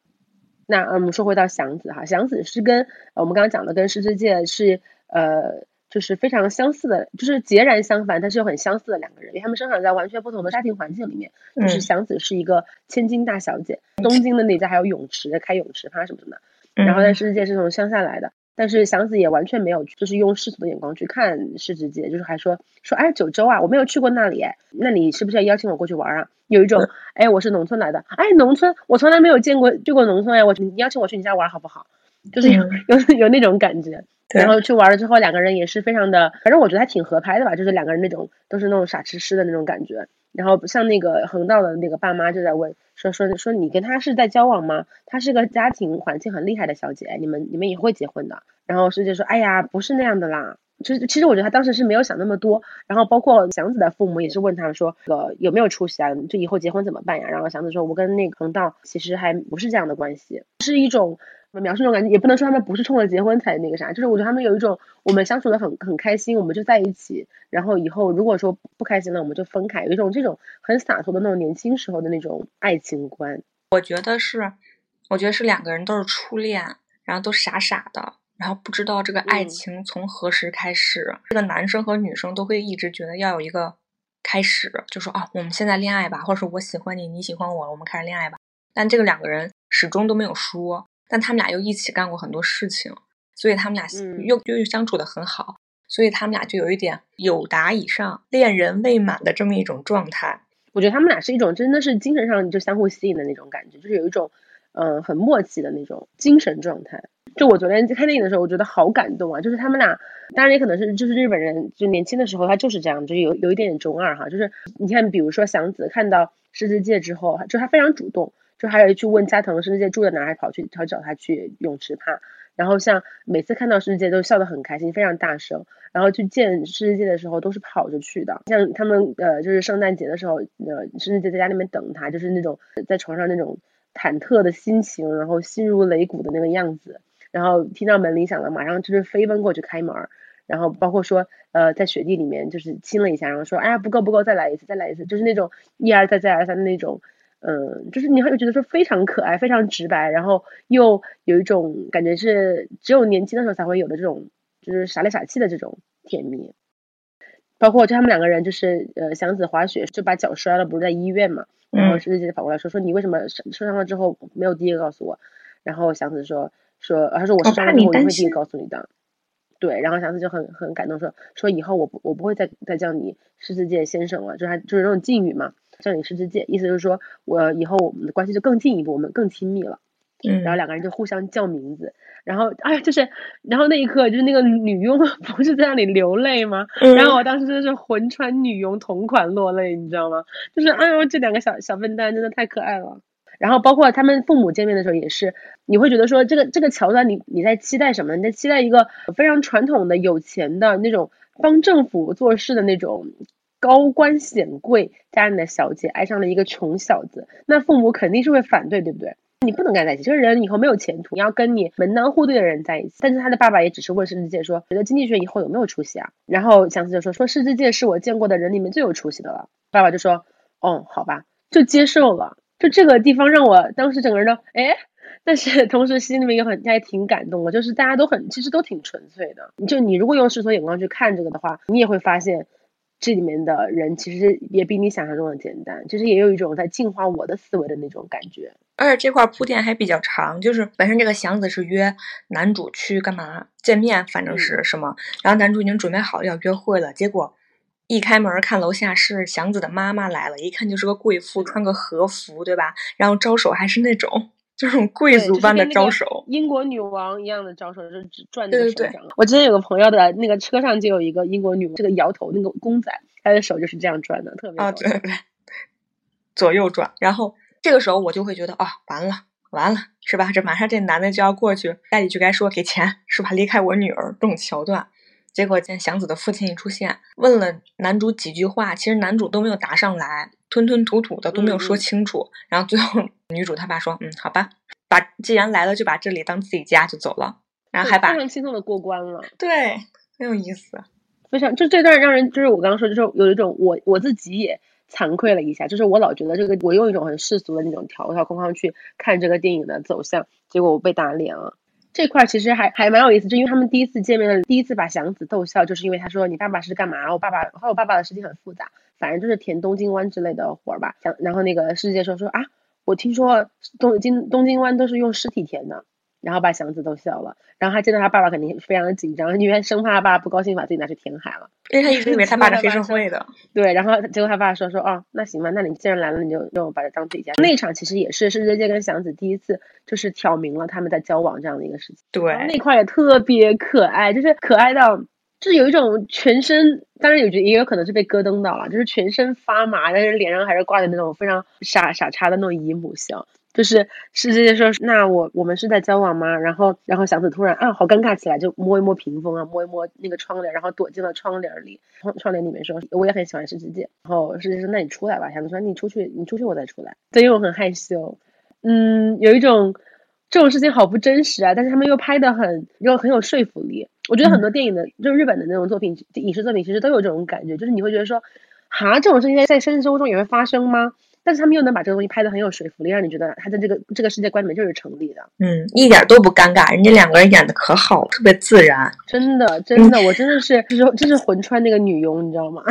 那我们说回到祥子哈，祥子是跟我们刚刚讲的跟世之介是呃就是非常相似的，就是截然相反，但是又很相似的两个人，因为他们生长在完全不同的家庭环境里面。就是祥子是一个千金大小姐，东京的那家还有泳池，开泳池趴什么什么，然后在世之介是从乡下来的。但是祥子也完全没有，就是用世俗的眼光去看世之界，就是还说说哎九州啊，我没有去过那里，那你是不是要邀请我过去玩啊？有一种哎我是农村来的，哎农村我从来没有见过去过农村哎，我你邀请我去你家玩好不好？就是有有 有那种感觉，然后去玩了之后两个人也是非常的，反正我觉得还挺合拍的吧，就是两个人那种都是那种傻痴痴的那种感觉。然后像那个横道的那个爸妈就在问说说说你跟他是在交往吗？她是个家庭环境很厉害的小姐，你们你们也会结婚的。然后师姐说，哎呀，不是那样的啦。其实其实我觉得他当时是没有想那么多。然后包括祥子的父母也是问他说，呃有没有出息啊？就以后结婚怎么办呀？然后祥子说，我跟那个横道其实还不是这样的关系，是一种。描述那种感觉，也不能说他们不是冲着结婚才那个啥，就是我觉得他们有一种我们相处的很很开心，我们就在一起，然后以后如果说不开心了，我们就分开，有一种这种很洒脱的那种年轻时候的那种爱情观。我觉得是，我觉得是两个人都是初恋，然后都傻傻的，然后不知道这个爱情从何时开始。这个男生和女生都会一直觉得要有一个开始，就说啊，我们现在恋爱吧，或者说我喜欢你，你喜欢我，我们开始恋爱吧。但这个两个人始终都没有说。但他们俩又一起干过很多事情，所以他们俩又又相处的很好，所以他们俩就有一点有达以上恋人未满的这么一种状态。我觉得他们俩是一种真的是精神上就相互吸引的那种感觉，就是有一种嗯很默契的那种精神状态。就我昨天看电影的时候，我觉得好感动啊！就是他们俩，当然也可能是就是日本人就年轻的时候他就是这样，就是有有一点点中二哈。就是你看，比如说祥子看到世之介之后，就他非常主动。就还有去问加藤世界住在哪，还跑去跑找他去泳池趴。然后像每次看到世界都笑得很开心，非常大声。然后去见世界的时候都是跑着去的。像他们呃就是圣诞节的时候，呃世界在家里面等他，就是那种在床上那种忐忑的心情，然后心如擂鼓的那个样子。然后听到门铃响了，马上就是飞奔过去开门。然后包括说呃在雪地里面就是亲了一下，然后说哎呀不够不够再来一次再来一次，就是那种一而再再而三的那种。嗯，就是你会觉得说非常可爱，非常直白，然后又有一种感觉是只有年轻的时候才会有的这种，就是傻里傻气的这种甜蜜。包括就他们两个人，就是呃祥子滑雪就把脚摔了，不是在医院嘛，然后狮子姐跑过来说说你为什么受受伤了之后没有第一个告诉我，然后祥子说说他说我受伤了之后我会第一个告诉你的，对，然后祥子就很很感动说说以后我不我不会再再叫你狮子界先生了，就是他就是那种敬语嘛。叫你师之介，意思就是说我以后我们的关系就更进一步，我们更亲密了。嗯，然后两个人就互相叫名字，然后哎，就是，然后那一刻就是那个女佣不是在那里流泪吗？然后我当时真的是魂穿女佣同款落泪，你知道吗？就是哎呦，这两个小小笨蛋真的太可爱了。然后包括他们父母见面的时候也是，你会觉得说这个这个桥段你你在期待什么？你在期待一个非常传统的有钱的那种帮政府做事的那种。高官显贵家里的小姐爱上了一个穷小子，那父母肯定是会反对，对不对？你不能跟他在一起，这个人以后没有前途。你要跟你门当户对的人在一起。但是他的爸爸也只是问世之介说，觉得经济学以后有没有出息啊？然后祥子就说，说世之介是我见过的人里面最有出息的了。爸爸就说，哦，好吧，就接受了。就这个地方让我当时整个人都哎，但是同时心里面也很还挺感动的，就是大家都很其实都挺纯粹的。就你如果用世俗眼光去看这个的话，你也会发现。这里面的人其实也比你想象中的简单，就是也有一种在净化我的思维的那种感觉。而且这块铺垫还比较长，就是本身这个祥子是约男主去干嘛见面，反正是什么，然后男主已经准备好要约会了，结果一开门看楼下是祥子的妈妈来了，一看就是个贵妇，穿个和服，对吧？然后招手还是那种。这种贵族般的招手，英国女王一样的招手，就只转那个手掌。我之前有个朋友的那个车上就有一个英国女王，这个摇头那个公仔，他的手就是这样转的，特别啊，对对，左右转。然后这个时候我就会觉得啊，完了完了，是吧？这马上这男的就要过去，家里就该说给钱，是吧？离开我女儿这种桥段。结果见祥子的父亲一出现，问了男主几句话，其实男主都没有答上来。吞吞吐吐的都没有说清楚，然后最后女主她爸说：“嗯，好吧，把既然来了就把这里当自己家就走了，然后还把非常轻松的过关了。”对，很有意思，非常就这段让人就是我刚刚说就是有一种我我自己也惭愧了一下，就是我老觉得这个我用一种很世俗的那种条条框框去看这个电影的走向，结果我被打脸了。这块其实还还蛮有意思，就因为他们第一次见面的第一次把祥子逗笑，就是因为他说你爸爸是干嘛？我爸爸和我爸爸的事情很复杂。反正就是填东京湾之类的活儿吧，想然后那个世界说说啊，我听说东京东京湾都是用尸体填的，然后把祥子逗笑了，然后他见到他爸爸肯定非常的紧张，因为生怕他爸不高兴把自己拿去填海了，因为他一直以为他爸是黑社会的，对，然后结果他爸说说哦，那行吧，那你既然来了，你就让我把他当自己家。那场其实也是世界跟祥子第一次就是挑明了他们在交往这样的一个事情，对，那块也特别可爱，就是可爱到。就是有一种全身，当然有觉也有可能是被咯噔到了，就是全身发麻，但是脸上还是挂着那种非常傻傻叉的那种姨母笑。就是是直接说，那我我们是在交往吗？然后然后祥子突然啊，好尴尬起来，就摸一摸屏风啊，摸一摸那个窗帘，然后躲进了窗帘里。窗窗帘里面说，我也很喜欢世之界。然后世界说，那你出来吧。祥子说，你出去，你出去，我再出来。对，因为我很害羞。嗯，有一种这种事情好不真实啊，但是他们又拍的很又很有说服力。我觉得很多电影的，就是日本的那种作品，影视作品其实都有这种感觉，就是你会觉得说，哈，这种事情在现实生活中也会发生吗？但是他们又能把这个东西拍的很有说服力，让你觉得他在这个这个世界观里面就是成立的。嗯，一点都不尴尬，人家两个人演的可好，特别自然。真的，真的，我真的是就是真是魂穿那个女佣，你知道吗？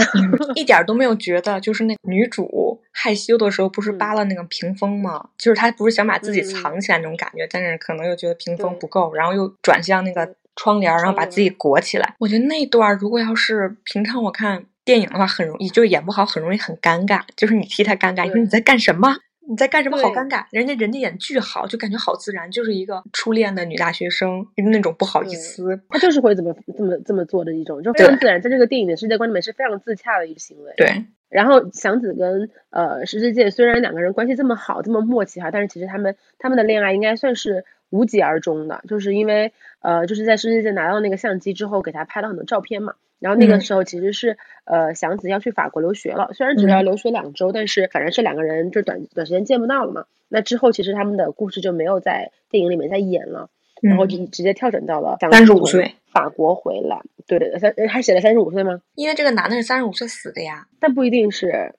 一点都没有觉得，就是那女主害羞的时候不是扒了那个屏风吗？就是她不是想把自己藏起来那种感觉，但是可能又觉得屏风不够，然后又转向那个。窗帘，然后把自己裹起来。我觉得那段如果要是平常我看电影的话，很容易就是演不好，很容易很尴尬。就是你替他尴尬，你说你在干什么？你在干什么？好尴尬。人家人家演巨好，就感觉好自然，就是一个初恋的女大学生那种不好意思。他就是会怎么这么这么做的一种，就非常自然，在这个电影的世界观里面是非常自洽的一个行为。对。然后祥子跟呃石之介虽然两个人关系这么好，这么默契哈，但是其实他们他们的恋爱应该算是。无疾而终的，就是因为呃，就是在世界界拿到那个相机之后，给他拍了很多照片嘛。然后那个时候其实是呃，祥子要去法国留学了，虽然只要留学两周，但是反正是两个人就短短时间见不到了嘛。那之后其实他们的故事就没有在电影里面再演了，然后就直接跳转到了三十五岁法国回来。对对对，三他写了三十五岁吗？因为这个男的是三十五岁死的呀。但不一定是，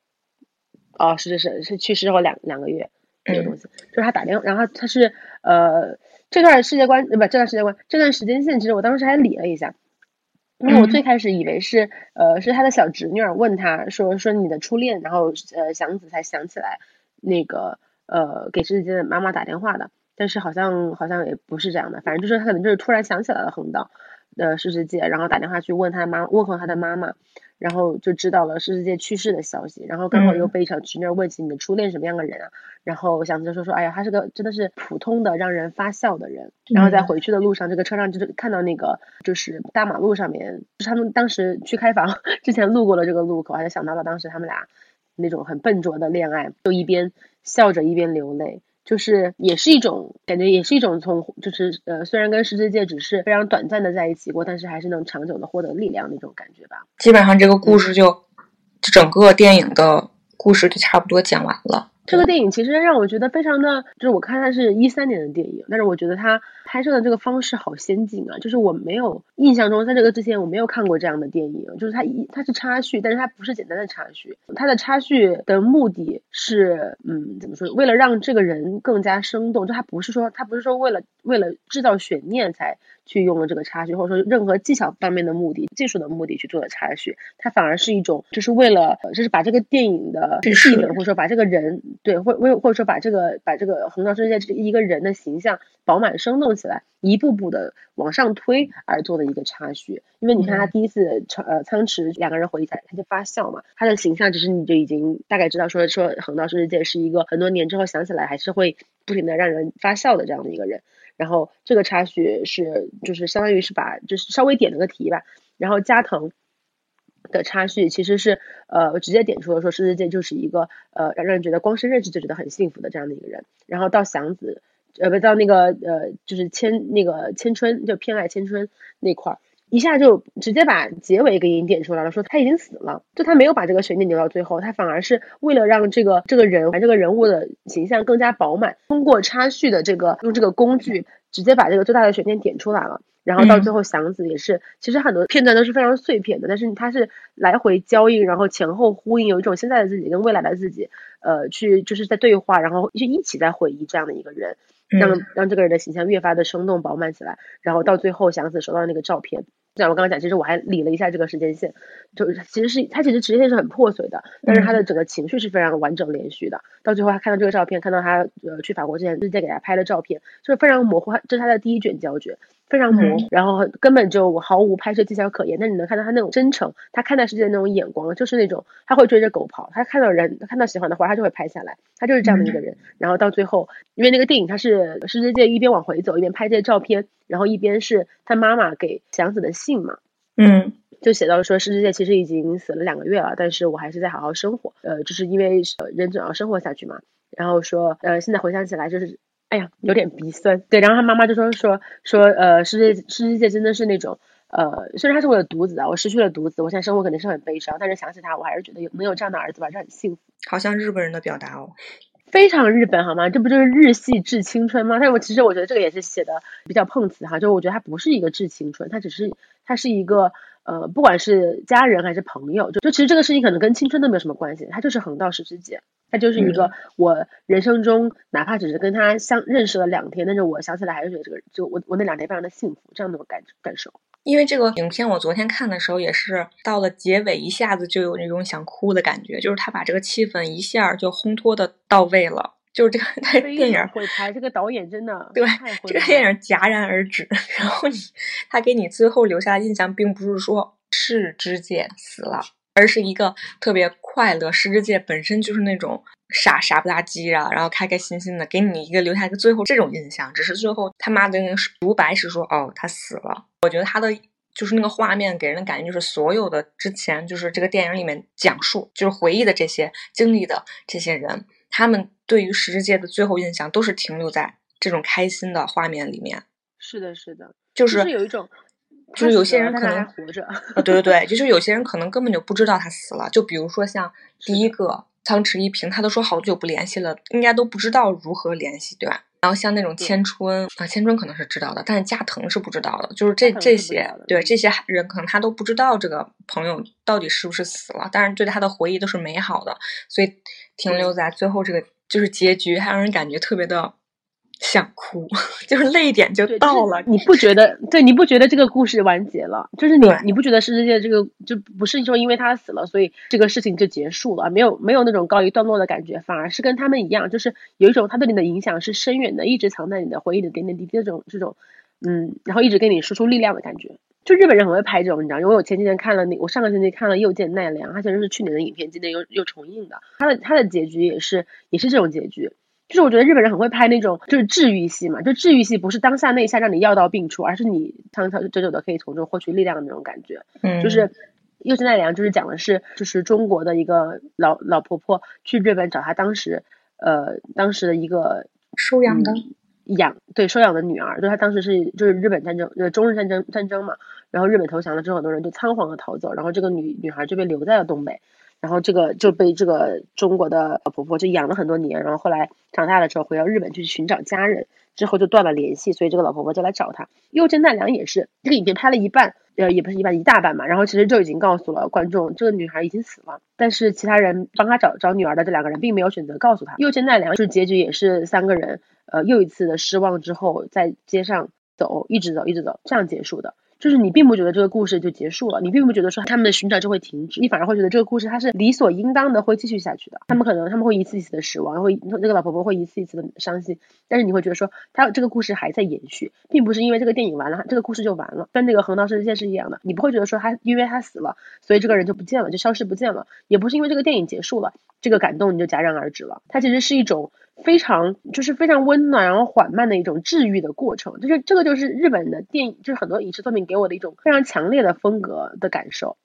哦，是是是是去世后两两个月这个东西，就是他打电话，然后他是呃这段世界观呃不这段世界观这段时间线，其实我当时还理了一下，因为我最开始以为是呃是他的小侄女问他说说你的初恋，然后呃祥子才想起来那个呃给自己的妈妈打电话的，但是好像好像也不是这样的，反正就是他可能就是突然想起来了横道。的世世界，然后打电话去问他妈，问候他的妈妈，然后就知道了世世界去世的消息，然后刚好又被小侄女问起你的初恋什么样的人啊，然后祥子说说，哎呀，他是个真的是普通的让人发笑的人，然后在回去的路上，这个车上就是看到那个就是大马路上面，就是他们当时去开房之前路过了这个路口，还是想到了当时他们俩那种很笨拙的恋爱，就一边笑着一边流泪。就是也是一种感觉，也是一种从就是呃，虽然跟世之界只是非常短暂的在一起过，但是还是能长久的获得力量那种感觉吧。基本上这个故事就，就整个电影的故事就差不多讲完了。这个电影其实让我觉得非常的，就是我看它是一三年的电影，但是我觉得它拍摄的这个方式好先进啊！就是我没有印象中在这个之前我没有看过这样的电影，就是它一它是插叙，但是它不是简单的插叙，它的插叙的目的是，嗯，怎么说？为了让这个人更加生动，就它不是说它不是说为了为了制造悬念才。去用了这个插叙，或者说任何技巧方面的目的、技术的目的去做的插叙，它反而是一种，就是为了，就是把这个电影的气氛，或者说把这个人，对，或为或者说把这个把这个横道世界这一个人的形象饱满生动起来，一步步的往上推而做的一个插叙。因为你看他第一次仓呃仓池两个人回忆起来，他就发笑嘛，他的形象其实你就已经大概知道说说横道世界是一个很多年之后想起来还是会不停的让人发笑的这样的一个人。然后这个插叙是就是相当于是把就是稍微点了个题吧，然后加藤的插叙其实是呃直接点出了说世之介就是一个呃让人觉得光是认识就觉得很幸福的这样的一个人，然后到祥子呃不到那个呃就是千那个千春就偏爱千春那块儿。一下就直接把结尾给你点出来了，说他已经死了，就他没有把这个悬念留到最后，他反而是为了让这个这个人把这个人物的形象更加饱满，通过插叙的这个用这个工具，直接把这个最大的悬念点出来了。然后到最后祥子也是，其实很多片段都是非常碎片的，但是他是来回交映，然后前后呼应，有一种现在的自己跟未来的自己，呃，去就是在对话，然后就一起在回忆这样的一个人，让让这个人的形象越发的生动饱满起来。然后到最后祥子收到那个照片。像我刚刚讲，其实我还理了一下这个时间线，就是其实是他其实时间线是很破碎的，但是他的整个情绪是非常完整连续的。到最后他看到这个照片，看到他呃去法国之前是在给他拍的照片，就是非常模糊，这是他的第一卷胶卷。非常模糊，然后根本就毫无拍摄技巧可言。但你能看到他那种真诚，他看待世界的那种眼光，就是那种他会追着狗跑，他看到人，他看到喜欢的花，他就会拍下来，他就是这样的一个人。然后到最后，因为那个电影他是世之界一边往回走，一边拍这些照片，然后一边是他妈妈给祥子的信嘛，嗯，就写到说世之界其实已经死了两个月了，但是我还是在好好生活，呃，就是因为人总要生活下去嘛。然后说，呃，现在回想起来就是。哎呀，有点鼻酸。对，然后他妈妈就说说说，呃，世界世界真的是那种，呃，虽然他是我的独子啊，我失去了独子，我现在生活肯定是很悲伤，但是想起他，我还是觉得有能有这样的儿子吧，是很幸福。好像日本人的表达哦，非常日本好吗？这不就是日系致青春吗？但是我其实我觉得这个也是写的比较碰瓷哈，就我觉得他不是一个致青春，他只是他是一个。呃，不管是家人还是朋友，就就其实这个事情可能跟青春都没有什么关系，它就是横道十之介，它就是一个我人生中哪怕只是跟他相认识了两天，但是我想起来还是觉得这个就我我那两天非常的幸福，这样的感感受。因为这个影片我昨天看的时候也是到了结尾一下子就有那种想哭的感觉，就是他把这个气氛一下就烘托的到位了。就是这个电影会拍，这个导演真的对这个电影戛然而止。然后你他给你最后留下的印象，并不是说世之介死了，而是一个特别快乐。世之介本身就是那种傻傻不拉几啊，然后开开心心的，给你一个留下一个最后这种印象。只是最后他妈的那个独白是说哦他死了。我觉得他的就是那个画面给人的感觉就是所有的之前就是这个电影里面讲述就是回忆的这些经历的这些人。他们对于十之界的最后印象都是停留在这种开心的画面里面。是的，是的，就是有一种，就是有些人可能活着。啊，对对对，就是有些人可能根本就不知道他死了。就比如说像第一个仓池一平，他都说好久不联系了，应该都不知道如何联系，对吧？然后像那种千春啊，千春可能是知道的，但是加藤是不知道的。就是这这些，对这些人可能他都不知道这个朋友到底是不是死了，但是对他的回忆都是美好的，所以停留在最后这个就是结局，还让人感觉特别的。想哭，就是泪点就到了。你不觉得？对，你不觉得这个故事完结了？就是你，你不觉得世界这个就不是说因为他死了，所以这个事情就结束了？没有，没有那种告一段落的感觉，反而是跟他们一样，就是有一种他对你的影响是深远的，一直藏在你的回忆的点点滴滴这种这种，嗯，然后一直给你输出力量的感觉。就日本人很会拍这种，你知道？因为我前几天看了那，我上个星期看了《又见奈良》，它其实是去年的影片，今年又又重映的。它的它的结局也是也是这种结局。就是我觉得日本人很会拍那种就是治愈系嘛，就治愈系不是当下那一下让你药到病除，而是你长长久久的可以从中获取力量的那种感觉。嗯，就是又见奈良，就是讲的是就是中国的一个老老婆婆去日本找她当时呃当时的一个收养的养对收养的女儿，就她当时是就是日本战争呃中日战争战争嘛，然后日本投降了之后，很多人就仓皇的逃走，然后这个女女孩就被留在了东北。然后这个就被这个中国的婆婆就养了很多年，然后后来长大了之后回到日本去寻找家人，之后就断了联系，所以这个老婆婆就来找他。又见奈良也是，这个影片拍了一半，呃，也不是一半，一大半嘛。然后其实就已经告诉了观众，这个女孩已经死了，但是其他人帮他找找女儿的这两个人并没有选择告诉他。又见奈良就是结局也是三个人，呃，又一次的失望之后在街上走，一直走，一直走，这样结束的。就是你并不觉得这个故事就结束了，你并不觉得说他们的寻找就会停止，你反而会觉得这个故事它是理所应当的会继续下去的。他们可能他们会一次一次的失望，会那个老婆婆会一次一次的伤心，但是你会觉得说他这个故事还在延续，并不是因为这个电影完了，这个故事就完了，跟那个横道世界是一样的，你不会觉得说他因为他死了，所以这个人就不见了，就消失不见了，也不是因为这个电影结束了，这个感动你就戛然而止了，它其实是一种。非常就是非常温暖，然后缓慢的一种治愈的过程，就是这个就是日本的电影，就是很多影视作品给我的一种非常强烈的风格的感受，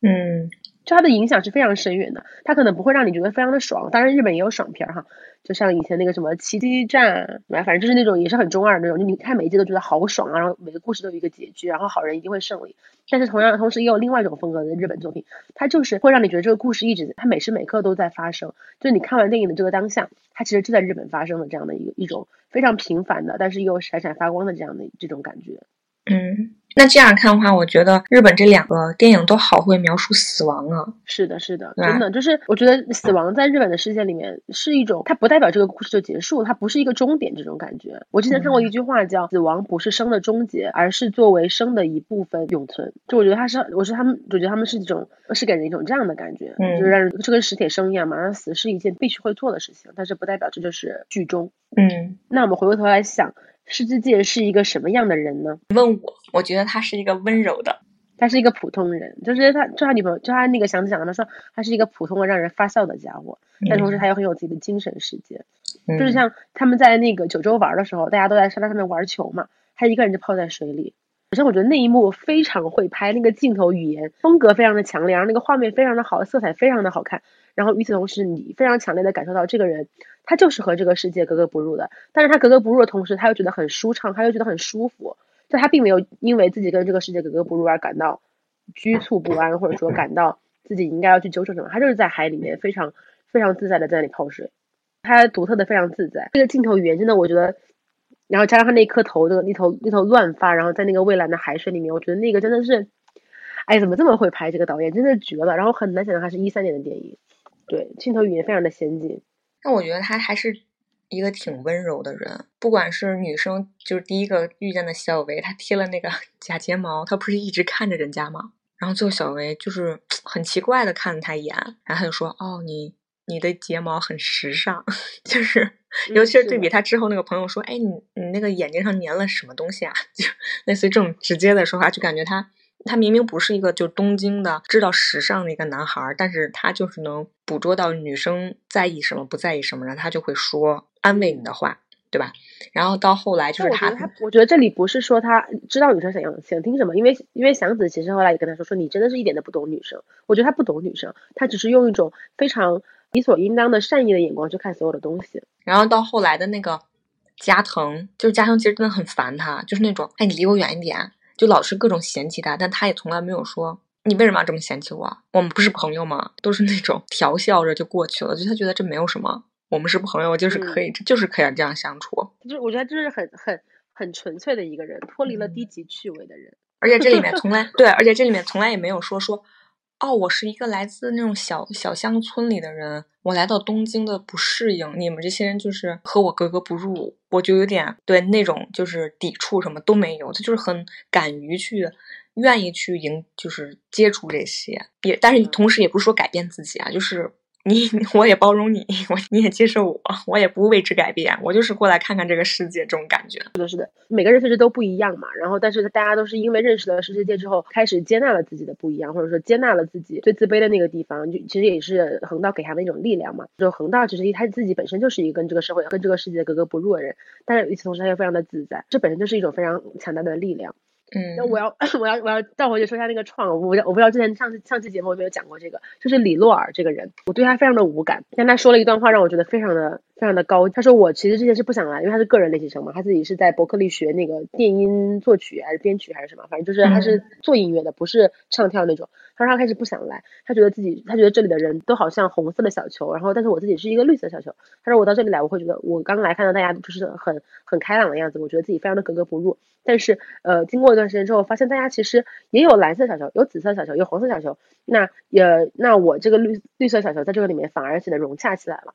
嗯。就它的影响是非常深远的，它可能不会让你觉得非常的爽，当然日本也有爽片哈，就像以前那个什么奇迹站，反正就是那种也是很中二那种，就你看每一集都觉得好爽啊，然后每个故事都有一个结局，然后好人一定会胜利。但是同样同时也有另外一种风格的日本作品，它就是会让你觉得这个故事一直它每时每刻都在发生，就你看完电影的这个当下，它其实就在日本发生的这样的一个一种非常平凡的，但是又闪闪发光的这样的这种感觉，嗯。那这样看的话，我觉得日本这两个电影都好会描述死亡啊！是的，是的，真的就是我觉得死亡在日本的世界里面是一种，它不代表这个故事就结束，它不是一个终点这种感觉。我之前看过一句话叫“死亡不是生的终结，而是作为生的一部分永存”。就我觉得它是，我是他们，我觉得他们是一种，是给人一种这样的感觉，就是让人就跟史铁生一样嘛，死是一件必须会做的事情，但是不代表这就是剧终。嗯，那我们回过头来想。世之介是一个什么样的人呢？问我，我觉得他是一个温柔的，他是一个普通人，就是他，就他女朋友，就他那个祥子讲的，他说他是一个普通的让人发笑的家伙，但同时他又很有自己的精神世界，就是像他们在那个九州玩的时候，大家都在沙滩上面玩球嘛，他一个人就泡在水里。首先我觉得那一幕非常会拍，那个镜头语言风格非常的强烈，然后那个画面非常的好，色彩非常的好看。然后与此同时，你非常强烈的感受到这个人，他就是和这个世界格格不入的。但是他格格不入的同时，他又觉得很舒畅，他又觉得很舒服。就他并没有因为自己跟这个世界格格不入而感到局促不安，或者说感到自己应该要去纠正什么。他就是在海里面非常非常自在的在那里泡水，他独特的非常自在。这个镜头语言真的，我觉得，然后加上他那颗头的那头那头乱发，然后在那个蔚蓝的海水里面，我觉得那个真的是，哎，怎么这么会拍？这个导演真的绝了。然后很难想象他是一三年的电影。对，镜头语言非常的先进。那我觉得他还是一个挺温柔的人。不管是女生，就是第一个遇见的小维，他贴了那个 假睫毛，他不是一直看着人家吗？然后最后小维就是 很奇怪的看了他一眼，然后他就说：“哦，你你的睫毛很时尚。”就是，尤其是对比他之后那个朋友说：“哎，你你那个眼睛上粘了什么东西啊？” 就类似于这种直接的说话，就感觉他。他明明不是一个就东京的知道时尚的一个男孩，但是他就是能捕捉到女生在意什么不在意什么，然后他就会说安慰你的话，对吧？然后到后来就是他，我觉得这里不是说他知道女生想要想听什么，因为因为祥子其实后来也跟他说说你真的是一点都不懂女生，我觉得他不懂女生，他只是用一种非常理所应当的善意的眼光去看所有的东西。然后到后来的那个加藤，就是加藤其实真的很烦他，就是那种哎你离我远一点。就老是各种嫌弃他，但他也从来没有说你为什么要这么嫌弃我？我们不是朋友吗？都是那种调笑着就过去了，就他觉得这没有什么，我们是朋友，就是可以，就是可以这样相处。就是我觉得就是很很很纯粹的一个人，脱离了低级趣味的人。而且这里面从来对，而且这里面从来也没有说说。哦，我是一个来自那种小小乡村里的人，我来到东京的不适应，你们这些人就是和我格格不入，我就有点对那种就是抵触，什么都没有，他就是很敢于去，愿意去迎，就是接触这些，也但是同时也不是说改变自己啊，就是。你我也包容你，我你也接受我，我也不为之改变，我就是过来看看这个世界这种感觉。是的，是的，每个人确实都不一样嘛。然后，但是大家都是因为认识了世界之后，开始接纳了自己的不一样，或者说接纳了自己最自卑的那个地方。就其实也是横道给他们一种力量嘛。就横道其实他自己本身就是一个跟这个社会、跟这个世界格格不入的人，但是与此同时他又非常的自在，这本身就是一种非常强大的力量。嗯，那我要 我要我要倒回去说一下那个创，我我不知道之前上次上期节目有没有讲过这个，就是李洛尔这个人，我对他非常的无感，但他说了一段话让我觉得非常的非常的高。他说我其实之前是不想来，因为他是个人练习生嘛，他自己是在伯克利学那个电音作曲还是编曲还是什么，反正就是他是做音乐的，不是唱跳那种。他说他开始不想来，他觉得自己他觉得这里的人都好像红色的小球，然后但是我自己是一个绿色小球。他说我到这里来，我会觉得我刚来看到大家就是很很开朗的样子，我觉得自己非常的格格不入。但是呃，经过一段时间之后，发现大家其实也有蓝色小球，有紫色小球，有黄色小球。那也那我这个绿绿色小球在这个里面反而显得融洽起来了。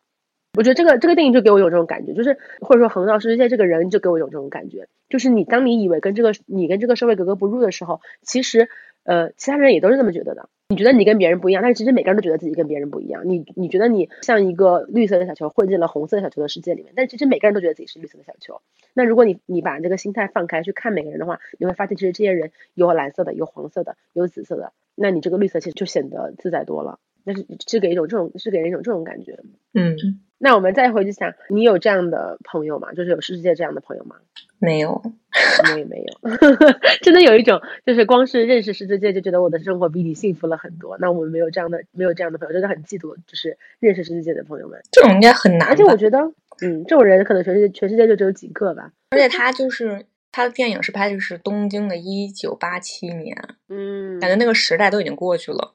我觉得这个这个电影就给我有这种感觉，就是或者说横道世界这个人就给我有这种感觉，就是你当你以为跟这个你跟这个社会格格不入的时候，其实。呃，其他人也都是这么觉得的。你觉得你跟别人不一样，但是其实每个人都觉得自己跟别人不一样。你你觉得你像一个绿色的小球混进了红色的小球的世界里面，但其实每个人都觉得自己是绿色的小球。那如果你你把这个心态放开去看每个人的话，你会发现其实这些人有蓝色的，有黄色的，有紫色的。那你这个绿色其实就显得自在多了。那是是给一种这种是给人一种这种感觉。嗯。那我们再回去想，你有这样的朋友吗？就是有世界这样的朋友吗？没有，我也没有。真的有一种，就是光是认识世界就觉得我的生活比你幸福了很多。那我们没有这样的，没有这样的朋友，真的很嫉妒，就是认识世界的朋友们。这种应该很难。而且我觉得，嗯，这种人可能全世界全世界就只有几个吧。而且他就是他的电影是拍的是东京的一九八七年，嗯，感觉那个时代都已经过去了。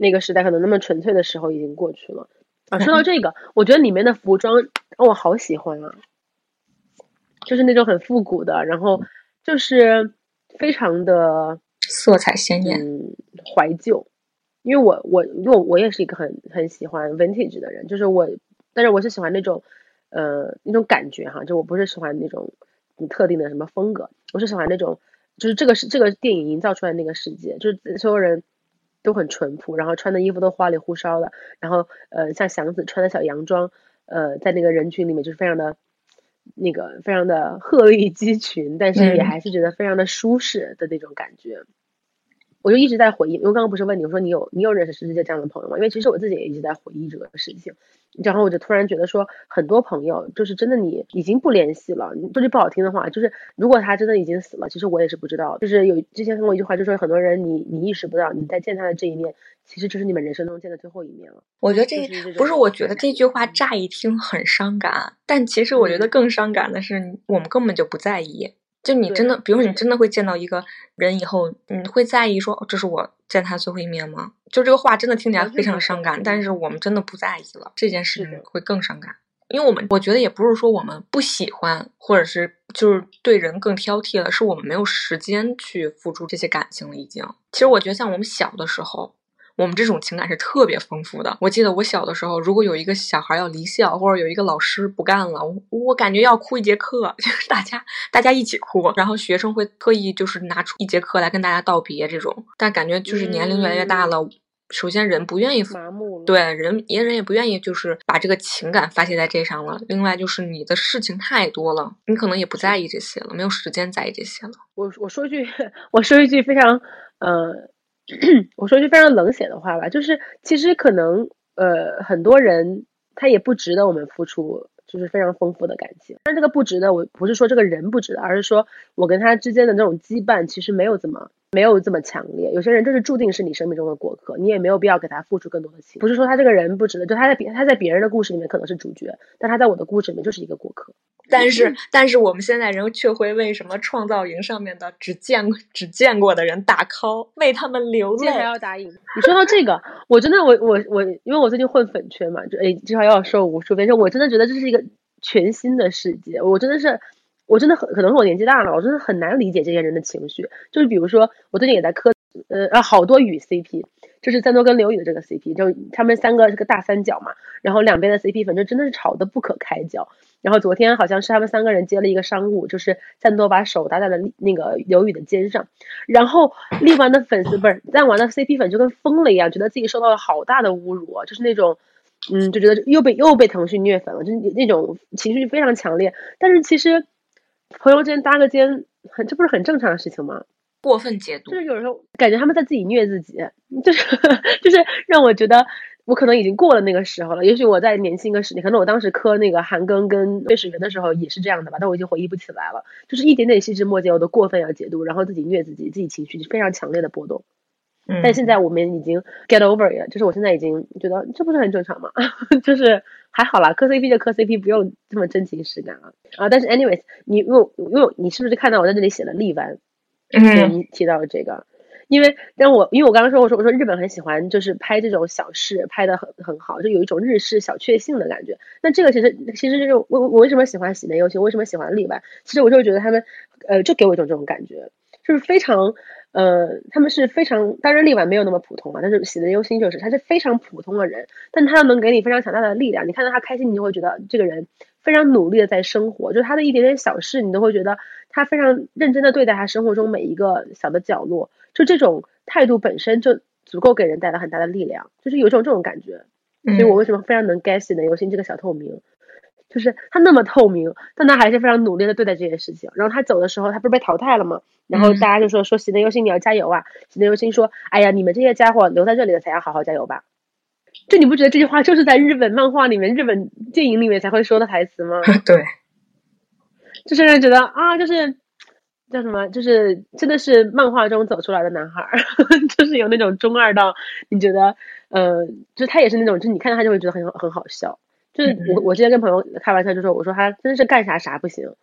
那个时代可能那么纯粹的时候已经过去了。啊，说到这个，我觉得里面的服装我好喜欢啊，就是那种很复古的，然后就是非常的色彩鲜艳，嗯，怀旧。因为我我因为我也是一个很很喜欢 vintage 的人，就是我，但是我是喜欢那种呃那种感觉哈，就我不是喜欢那种特定的什么风格，我是喜欢那种就是这个是这个电影营造出来那个世界，就是所有人。都很淳朴，然后穿的衣服都花里胡哨的，然后呃，像祥子穿的小洋装，呃，在那个人群里面就是非常的，那个非常的鹤立鸡群，但是也还是觉得非常的舒适的那种感觉。我就一直在回忆，因为刚刚不是问你，我说你有你有认识世界这样的朋友吗？因为其实我自己也一直在回忆这个事情。然后我就突然觉得说，很多朋友就是真的，你已经不联系了。说句不好听的话，就是如果他真的已经死了，其实我也是不知道。就是有之前看过一句话，就说很多人你你意识不到你在见他的这一面，其实就是你们人生中见的最后一面了。我觉得这不是，我觉得这句话乍一听很伤感，但其实我觉得更伤感的是，我们根本就不在意。就你真的，比如你真的会见到一个人以后，你会在意说这是我见他最后一面吗？就这个话真的听起来非常伤感，但是我们真的不在意了，这件事情会更伤感，因为我们我觉得也不是说我们不喜欢，或者是就是对人更挑剔了，是我们没有时间去付出这些感情了，已经。其实我觉得像我们小的时候。我们这种情感是特别丰富的。我记得我小的时候，如果有一个小孩要离校，或者有一个老师不干了，我我感觉要哭一节课，就是大家大家一起哭，然后学生会特意就是拿出一节课来跟大家道别这种。但感觉就是年龄越来越大了，首先人不愿意麻木，对人也人也不愿意就是把这个情感发泄在这上了。另外就是你的事情太多了，你可能也不在意这些了，没有时间在意这些了。我我说句 我说一句非常呃。我说句非常冷血的话吧，就是其实可能呃很多人他也不值得我们付出，就是非常丰富的感情。但这个不值得，我不是说这个人不值得，而是说我跟他之间的那种羁绊其实没有怎么没有这么强烈。有些人就是注定是你生命中的过客，你也没有必要给他付出更多的情。不是说他这个人不值得，就他在别他在别人的故事里面可能是主角，但他在我的故事里面就是一个过客。但是，但是我们现在人却会为什么创造营上面的只见只见过的人打 call，为他们流泪还要打引。你说到这个，我真的我我我，因为我最近混粉圈嘛，就哎至少要受无数别人，我真的觉得这是一个全新的世界。我真的是，我真的很可能是我年纪大了，我真的很难理解这些人的情绪。就是比如说，我最近也在磕呃啊好多雨 CP。就是赞多跟刘宇的这个 CP，就他们三个是个大三角嘛，然后两边的 CP 粉就真的是吵得不可开交。然后昨天好像是他们三个人接了一个商务，就是赞多把手搭在了那个刘宇的肩上，然后力丸的粉丝不是赞完的 CP 粉就跟疯了一样，觉得自己受到了好大的侮辱，就是那种，嗯，就觉得又被又被腾讯虐粉了，就是那种情绪非常强烈。但是其实朋友之间搭个肩，很这不是很正常的事情吗？过分解读，就是有时候感觉他们在自己虐自己，就是 就是让我觉得我可能已经过了那个时候了。也许我在年轻个十年，可能我当时磕那个韩庚跟魏始源的时候也是这样的吧，但我已经回忆不起来了。就是一点点细枝末节我都过分要解读，然后自己虐自己，自己情绪非常强烈的波动。但现在我们已经 get over it，就是我现在已经觉得这不是很正常吗？就是还好啦，磕 CP 就磕 CP，不用这么真情实感啊啊！但是 anyways，你因为因为你是不是看到我在这里写了力丸？嗯，提到了这个，因为但我，因为我刚刚说，我说我说日本很喜欢，就是拍这种小事，拍的很很好，就有一种日式小确幸的感觉。那这个其实其实就是我我为什么喜欢喜内优心，为什么喜欢例外？其实我就是觉得他们，呃，就给我一种这种感觉，就是非常，呃，他们是非常，当然例外没有那么普通啊，但是喜得优心就是他是非常普通的人，但他能给你非常强大的力量。你看到他开心，你就会觉得这个人。非常努力的在生活，就是他的一点点小事，你都会觉得他非常认真的对待他生活中每一个小的角落。就这种态度本身就足够给人带来很大的力量，就是有一种这种感觉。所以我为什么非常能 get 呢？尤其这个小透明，就是他那么透明，但他还是非常努力的对待这件事情。然后他走的时候，他不是被淘汰了吗？然后大家就说说喜内优心你要加油啊！喜内优心说：哎呀，你们这些家伙留在这里的才要好好加油吧。就你不觉得这句话就是在日本漫画里面、日本电影里面才会说的台词吗？对，就是让人觉得啊，就是叫什么，就是真的是漫画中走出来的男孩，就是有那种中二到你觉得，呃，就他也是那种，就你看到他就会觉得很很好笑。就是我我之前跟朋友开玩笑就说，我说他真是干啥啥不行，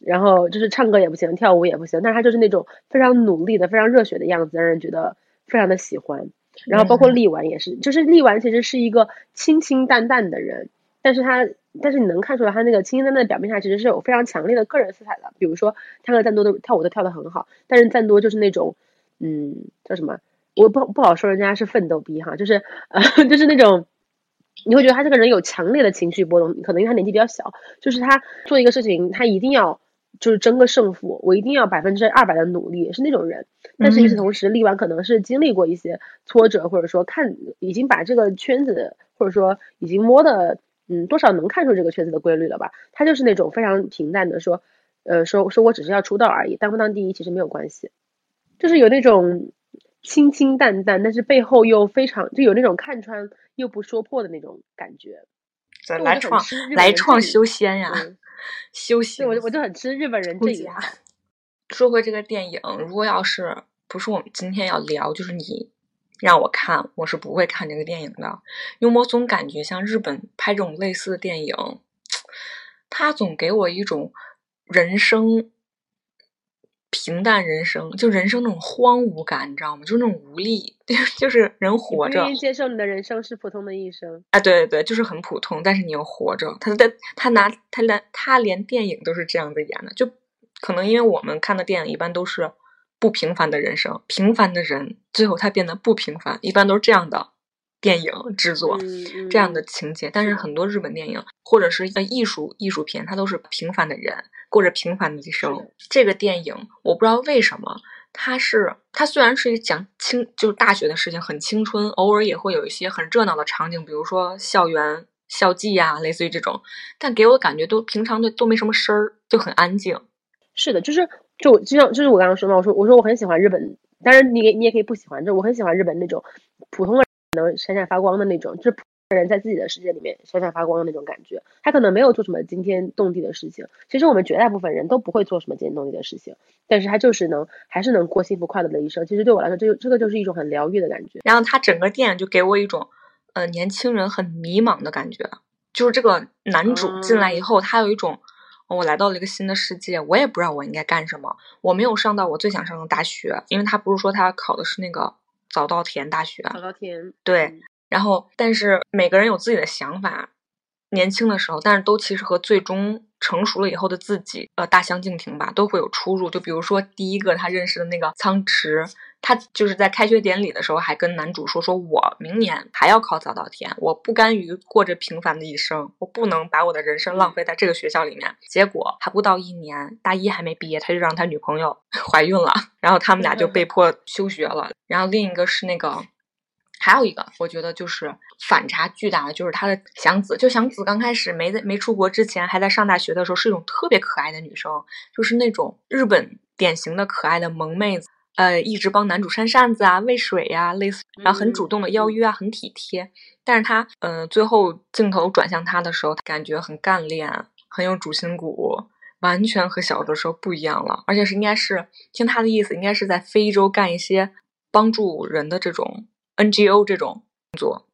然后就是唱歌也不行，跳舞也不行，但是他就是那种非常努力的、非常热血的样子，让人觉得非常的喜欢。然后包括力丸也是，就是力丸其实是一个清清淡淡的人，但是他但是你能看出来他那个清清淡淡的表面下其实是有非常强烈的个人色彩的。比如说他和赞多的跳舞都跳得很好，但是赞多就是那种嗯叫什么，我不不好说人家是奋斗逼哈，就是呃 就是那种你会觉得他这个人有强烈的情绪波动，可能因为他年纪比较小，就是他做一个事情他一定要。就是争个胜负，我一定要百分之二百的努力，是那种人。但是与此同时，力丸可能是经历过一些挫折，或者说看已经把这个圈子，或者说已经摸的，嗯，多少能看出这个圈子的规律了吧？他就是那种非常平淡的说，呃，说说我只是要出道而已，当不当第一其实没有关系，就是有那种清清淡淡，但是背后又非常就有那种看穿又不说破的那种感觉。来创来创修仙呀！修仙，我我就很吃日本人这一套。说回这个电影，如果要是不是我们今天要聊，就是你让我看，我是不会看这个电影的，因为我总感觉像日本拍这种类似的电影，他总给我一种人生。平淡人生，就人生那种荒芜感，你知道吗？就是那种无力，就是人活着。不愿意接受你的人生是普通的一生。哎，对对对，就是很普通，但是你又活着。他的他拿他连他连电影都是这样子演的，就可能因为我们看的电影一般都是不平凡的人生，平凡的人最后他变得不平凡，一般都是这样的电影制作这样的情节。但是很多日本电影或者是艺术艺术片，它都是平凡的人。过着平凡的一生。这个电影我不知道为什么，它是它虽然是讲青，就是大学的事情，很青春，偶尔也会有一些很热闹的场景，比如说校园校际呀，类似于这种，但给我的感觉都平常的都没什么声儿，就很安静。是的，就是就就像就是我刚刚说嘛，我说我说我很喜欢日本，当然你你也可以不喜欢，就我很喜欢日本那种普通的能闪闪发光的那种，就是。人在自己的世界里面闪闪发光的那种感觉，他可能没有做什么惊天动地的事情。其实我们绝大部分人都不会做什么惊天动地的事情，但是他就是能，还是能过幸福快乐的一生。其实对我来说，这这个就是一种很疗愈的感觉。然后他整个电影就给我一种，呃，年轻人很迷茫的感觉。就是这个男主进来以后，他有一种，我来到了一个新的世界，我也不知道我应该干什么。我没有上到我最想上的大学，因为他不是说他考的是那个早稻田大学。早稻田。对。然后，但是每个人有自己的想法，年轻的时候，但是都其实和最终成熟了以后的自己，呃，大相径庭吧，都会有出入。就比如说第一个他认识的那个仓池。他就是在开学典礼的时候，还跟男主说：“说我明年还要考早稻田，我不甘于过着平凡的一生，我不能把我的人生浪费在这个学校里面。”结果还不到一年，大一还没毕业，他就让他女朋友 怀孕了，然后他们俩就被迫休学了。然后另一个是那个，还有一个，我觉得就是反差巨大的，就是他的祥子。就祥子刚开始没在没出国之前，还在上大学的时候，是一种特别可爱的女生，就是那种日本典型的可爱的萌妹子。呃，一直帮男主扇扇子啊、喂水呀，类似，然后很主动的邀约啊，很体贴。但是他，嗯，最后镜头转向他的时候，感觉很干练，很有主心骨，完全和小的时候不一样了。而且是应该是听他的意思，应该是在非洲干一些帮助人的这种 NGO 这种工作。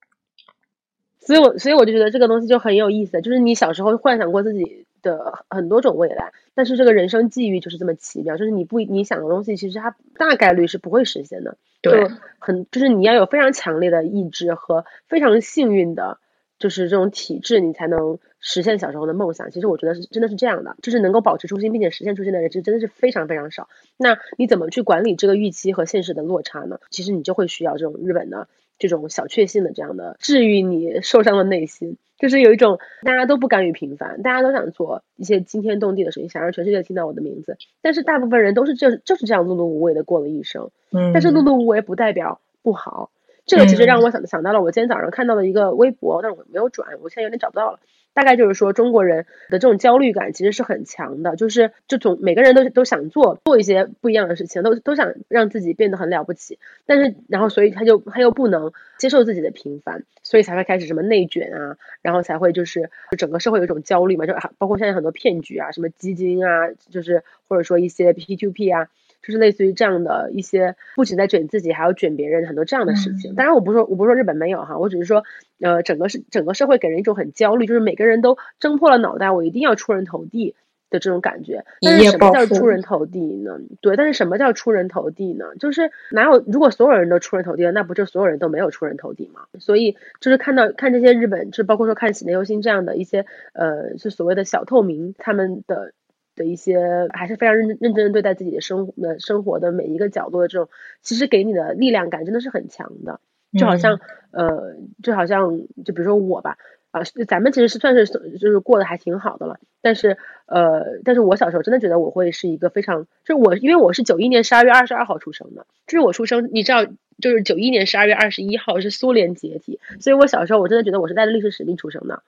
所以我所以我就觉得这个东西就很有意思，就是你小时候幻想过自己。的很多种未来，但是这个人生际遇就是这么奇妙，就是你不你想的东西，其实它大概率是不会实现的。对，很就是你要有非常强烈的意志和非常幸运的，就是这种体质，你才能实现小时候的梦想。其实我觉得是真的是这样的，就是能够保持初心并且实现初心的人，其实真的是非常非常少。那你怎么去管理这个预期和现实的落差呢？其实你就会需要这种日本的这种小确幸的这样的治愈你受伤的内心。就是有一种大家都不甘于平凡，大家都想做一些惊天动地的事情，想让全世界听到我的名字。但是大部分人都是就就是这样碌碌无为的过了一生。嗯，但是碌碌无为不代表不好。这个其实让我想想到了我今天早上看到的一个微博，但是我没有转，我现在有点找不到了。大概就是说，中国人的这种焦虑感其实是很强的，就是这种每个人都都想做做一些不一样的事情，都都想让自己变得很了不起。但是，然后所以他就他又不能接受自己的平凡，所以才会开始什么内卷啊，然后才会就是整个社会有一种焦虑嘛，就包括现在很多骗局啊，什么基金啊，就是或者说一些 P to P 啊。就是类似于这样的一些，不仅在卷自己，还要卷别人，很多这样的事情。当然，我不是说我不是说日本没有哈，我只是说，呃，整个是整个社会给人一种很焦虑，就是每个人都挣破了脑袋，我一定要出人头地的这种感觉。但是什么叫出人头地呢？对，但是什么叫出人头地呢？就是哪有如果所有人都出人头地了，那不就所有人都没有出人头地吗？所以就是看到看这些日本，就包括说看喜内优心这样的一些，呃，就所谓的小透明，他们的。的一些还是非常认认真的对待自己的生的生活的每一个角度的这种，其实给你的力量感真的是很强的，就好像呃，就好像就比如说我吧，啊，咱们其实是算是就是过得还挺好的了，但是呃，但是我小时候真的觉得我会是一个非常，就是我因为我是九一年十二月二十二号出生的，就是我出生，你知道，就是九一年十二月二十一号是苏联解体，所以我小时候我真的觉得我是带着历史使命出生的。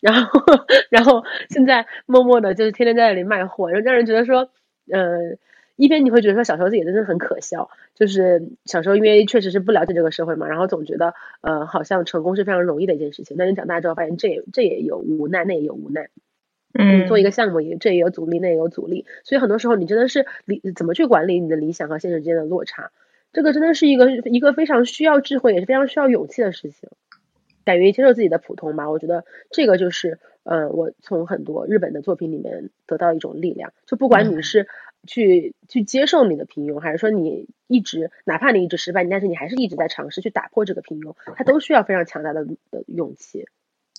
然后，然后现在默默的，就是天天在那里卖货，然后让人觉得说，呃，一边你会觉得说小时候自己真的很可笑，就是小时候因为确实是不了解这个社会嘛，然后总觉得，呃，好像成功是非常容易的一件事情，但是长大之后发现这也这也有无奈，那也有无奈，嗯，做一个项目也这也有阻力，那也有阻力，所以很多时候你真的是理怎么去管理你的理想和现实之间的落差，这个真的是一个一个非常需要智慧，也是非常需要勇气的事情。敢于接受自己的普通吧，我觉得这个就是，呃，我从很多日本的作品里面得到一种力量。就不管你是去去接受你的平庸，还是说你一直哪怕你一直失败，但是你还是一直在尝试去打破这个平庸，它都需要非常强大的的勇气。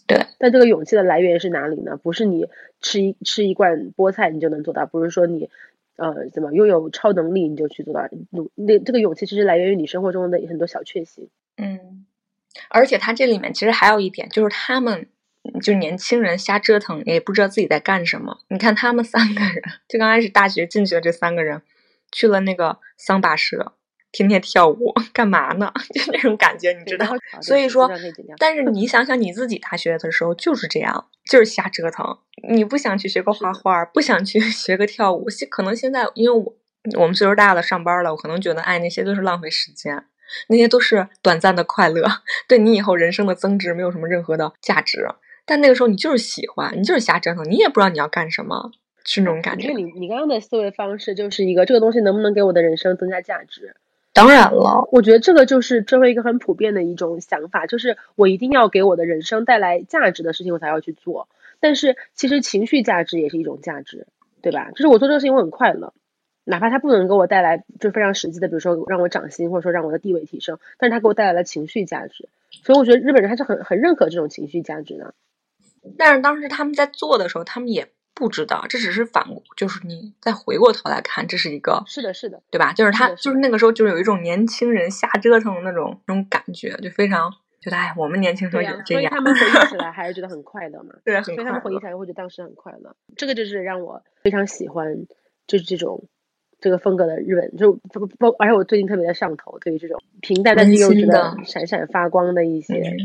对。但这个勇气的来源是哪里呢？不是你吃一吃一罐菠菜你就能做到，不是说你呃怎么拥有超能力你就去做到。努那这个勇气其实来源于你生活中的很多小确幸。嗯。而且他这里面其实还有一点，就是他们就年轻人瞎折腾，也不知道自己在干什么。你看他们三个人，就刚开始大学进去的这三个人，去了那个桑巴社，天天跳舞，干嘛呢？就那种感觉，你知道？所以说，但是你想想你自己大学的时候就是这样，就是瞎折腾。你不想去学个画画，不想去 学个跳舞，可能现在因为我我们岁数大了，上班了，我可能觉得哎那些都是浪费时间。那些都是短暂的快乐，对你以后人生的增值没有什么任何的价值。但那个时候你就是喜欢，你就是瞎折腾，你也不知道你要干什么，是那种感觉。你你刚刚的思维方式就是一个这个东西能不能给我的人生增加价值？当然了，我觉得这个就是社会一个很普遍的一种想法，就是我一定要给我的人生带来价值的事情，我才要去做。但是其实情绪价值也是一种价值，对吧？就是我做这个事情我很快乐，哪怕他不能给我带来就非常实际的，比如说让我涨薪或者说让我的地位提升，但是他给我带来了情绪价值，所以我觉得日本人还是很很认可这种情绪价值的。但是当时他们在做的时候，他们也不知道，这只是反，就是你再回过头来看，这是一个是的，是的，对吧？就是他，就是那个时候，就是有一种年轻人瞎折腾的那种那种感觉，就非常觉得，哎，我们年轻时候也这样。所以他们回忆起来 还是觉得很快乐嘛？对，所以他们回忆起来会觉得当时很快乐。这个就是让我非常喜欢，就是这种这个风格的日本，就不不，而且我最近特别的上头，对于这种平淡但是又觉得闪闪发光的一些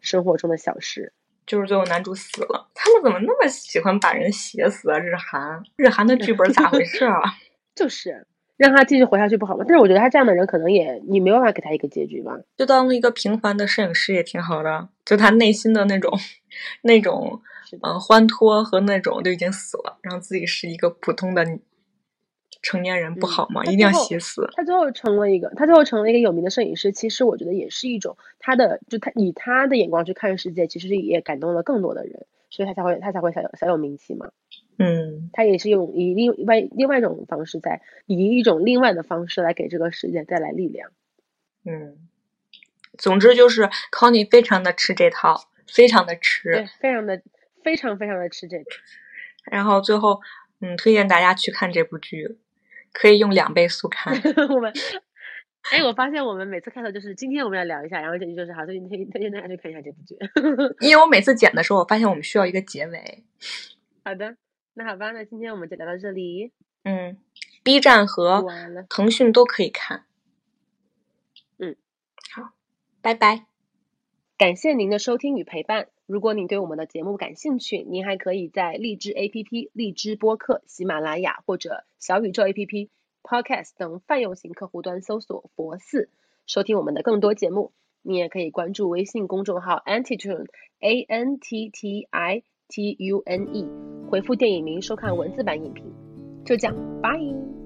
生活中的小事。就是最后男主死了，他们怎么那么喜欢把人写死啊？日韩日韩的剧本咋回事啊？就是让他继续活下去不好吗？但是我觉得他这样的人可能也你没办法给他一个结局吧。就当一个平凡的摄影师也挺好的，就他内心的那种那种嗯欢脱和那种就已经死了，让自己是一个普通的。成年人不好吗？一定要写死。他最后成了一个，他最后成了一个有名的摄影师。其实我觉得也是一种他的，就他以他的眼光去看世界，其实也感动了更多的人，所以他才会他才会小有小有名气嘛。嗯，他也是用以另外另外一种方式，在以一种另外的方式来给这个世界带来力量。嗯，总之就是 Conny 非常的吃这套，非常的吃，对，非常的非常非常的吃这个。然后最后，嗯，推荐大家去看这部剧。可以用两倍速看。我们，哎，我发现我们每次开头就是今天我们要聊一下，然后这句就是好，推荐推荐大家去看一下这部剧。因为我每次剪的时候，我发现我们需要一个结尾。好的，那好吧，那今天我们就聊到这里。嗯，B 站和腾讯都可以看。嗯，好，拜拜。感谢您的收听与陪伴。如果你对我们的节目感兴趣，您还可以在荔枝 APP、荔枝播客、喜马拉雅或者小宇宙 APP、Podcast 等泛用型客户端搜索“佛寺”收听我们的更多节目。你也可以关注微信公众号 Antitune A N T T I T U N E，回复电影名收看文字版影评。就这样，拜。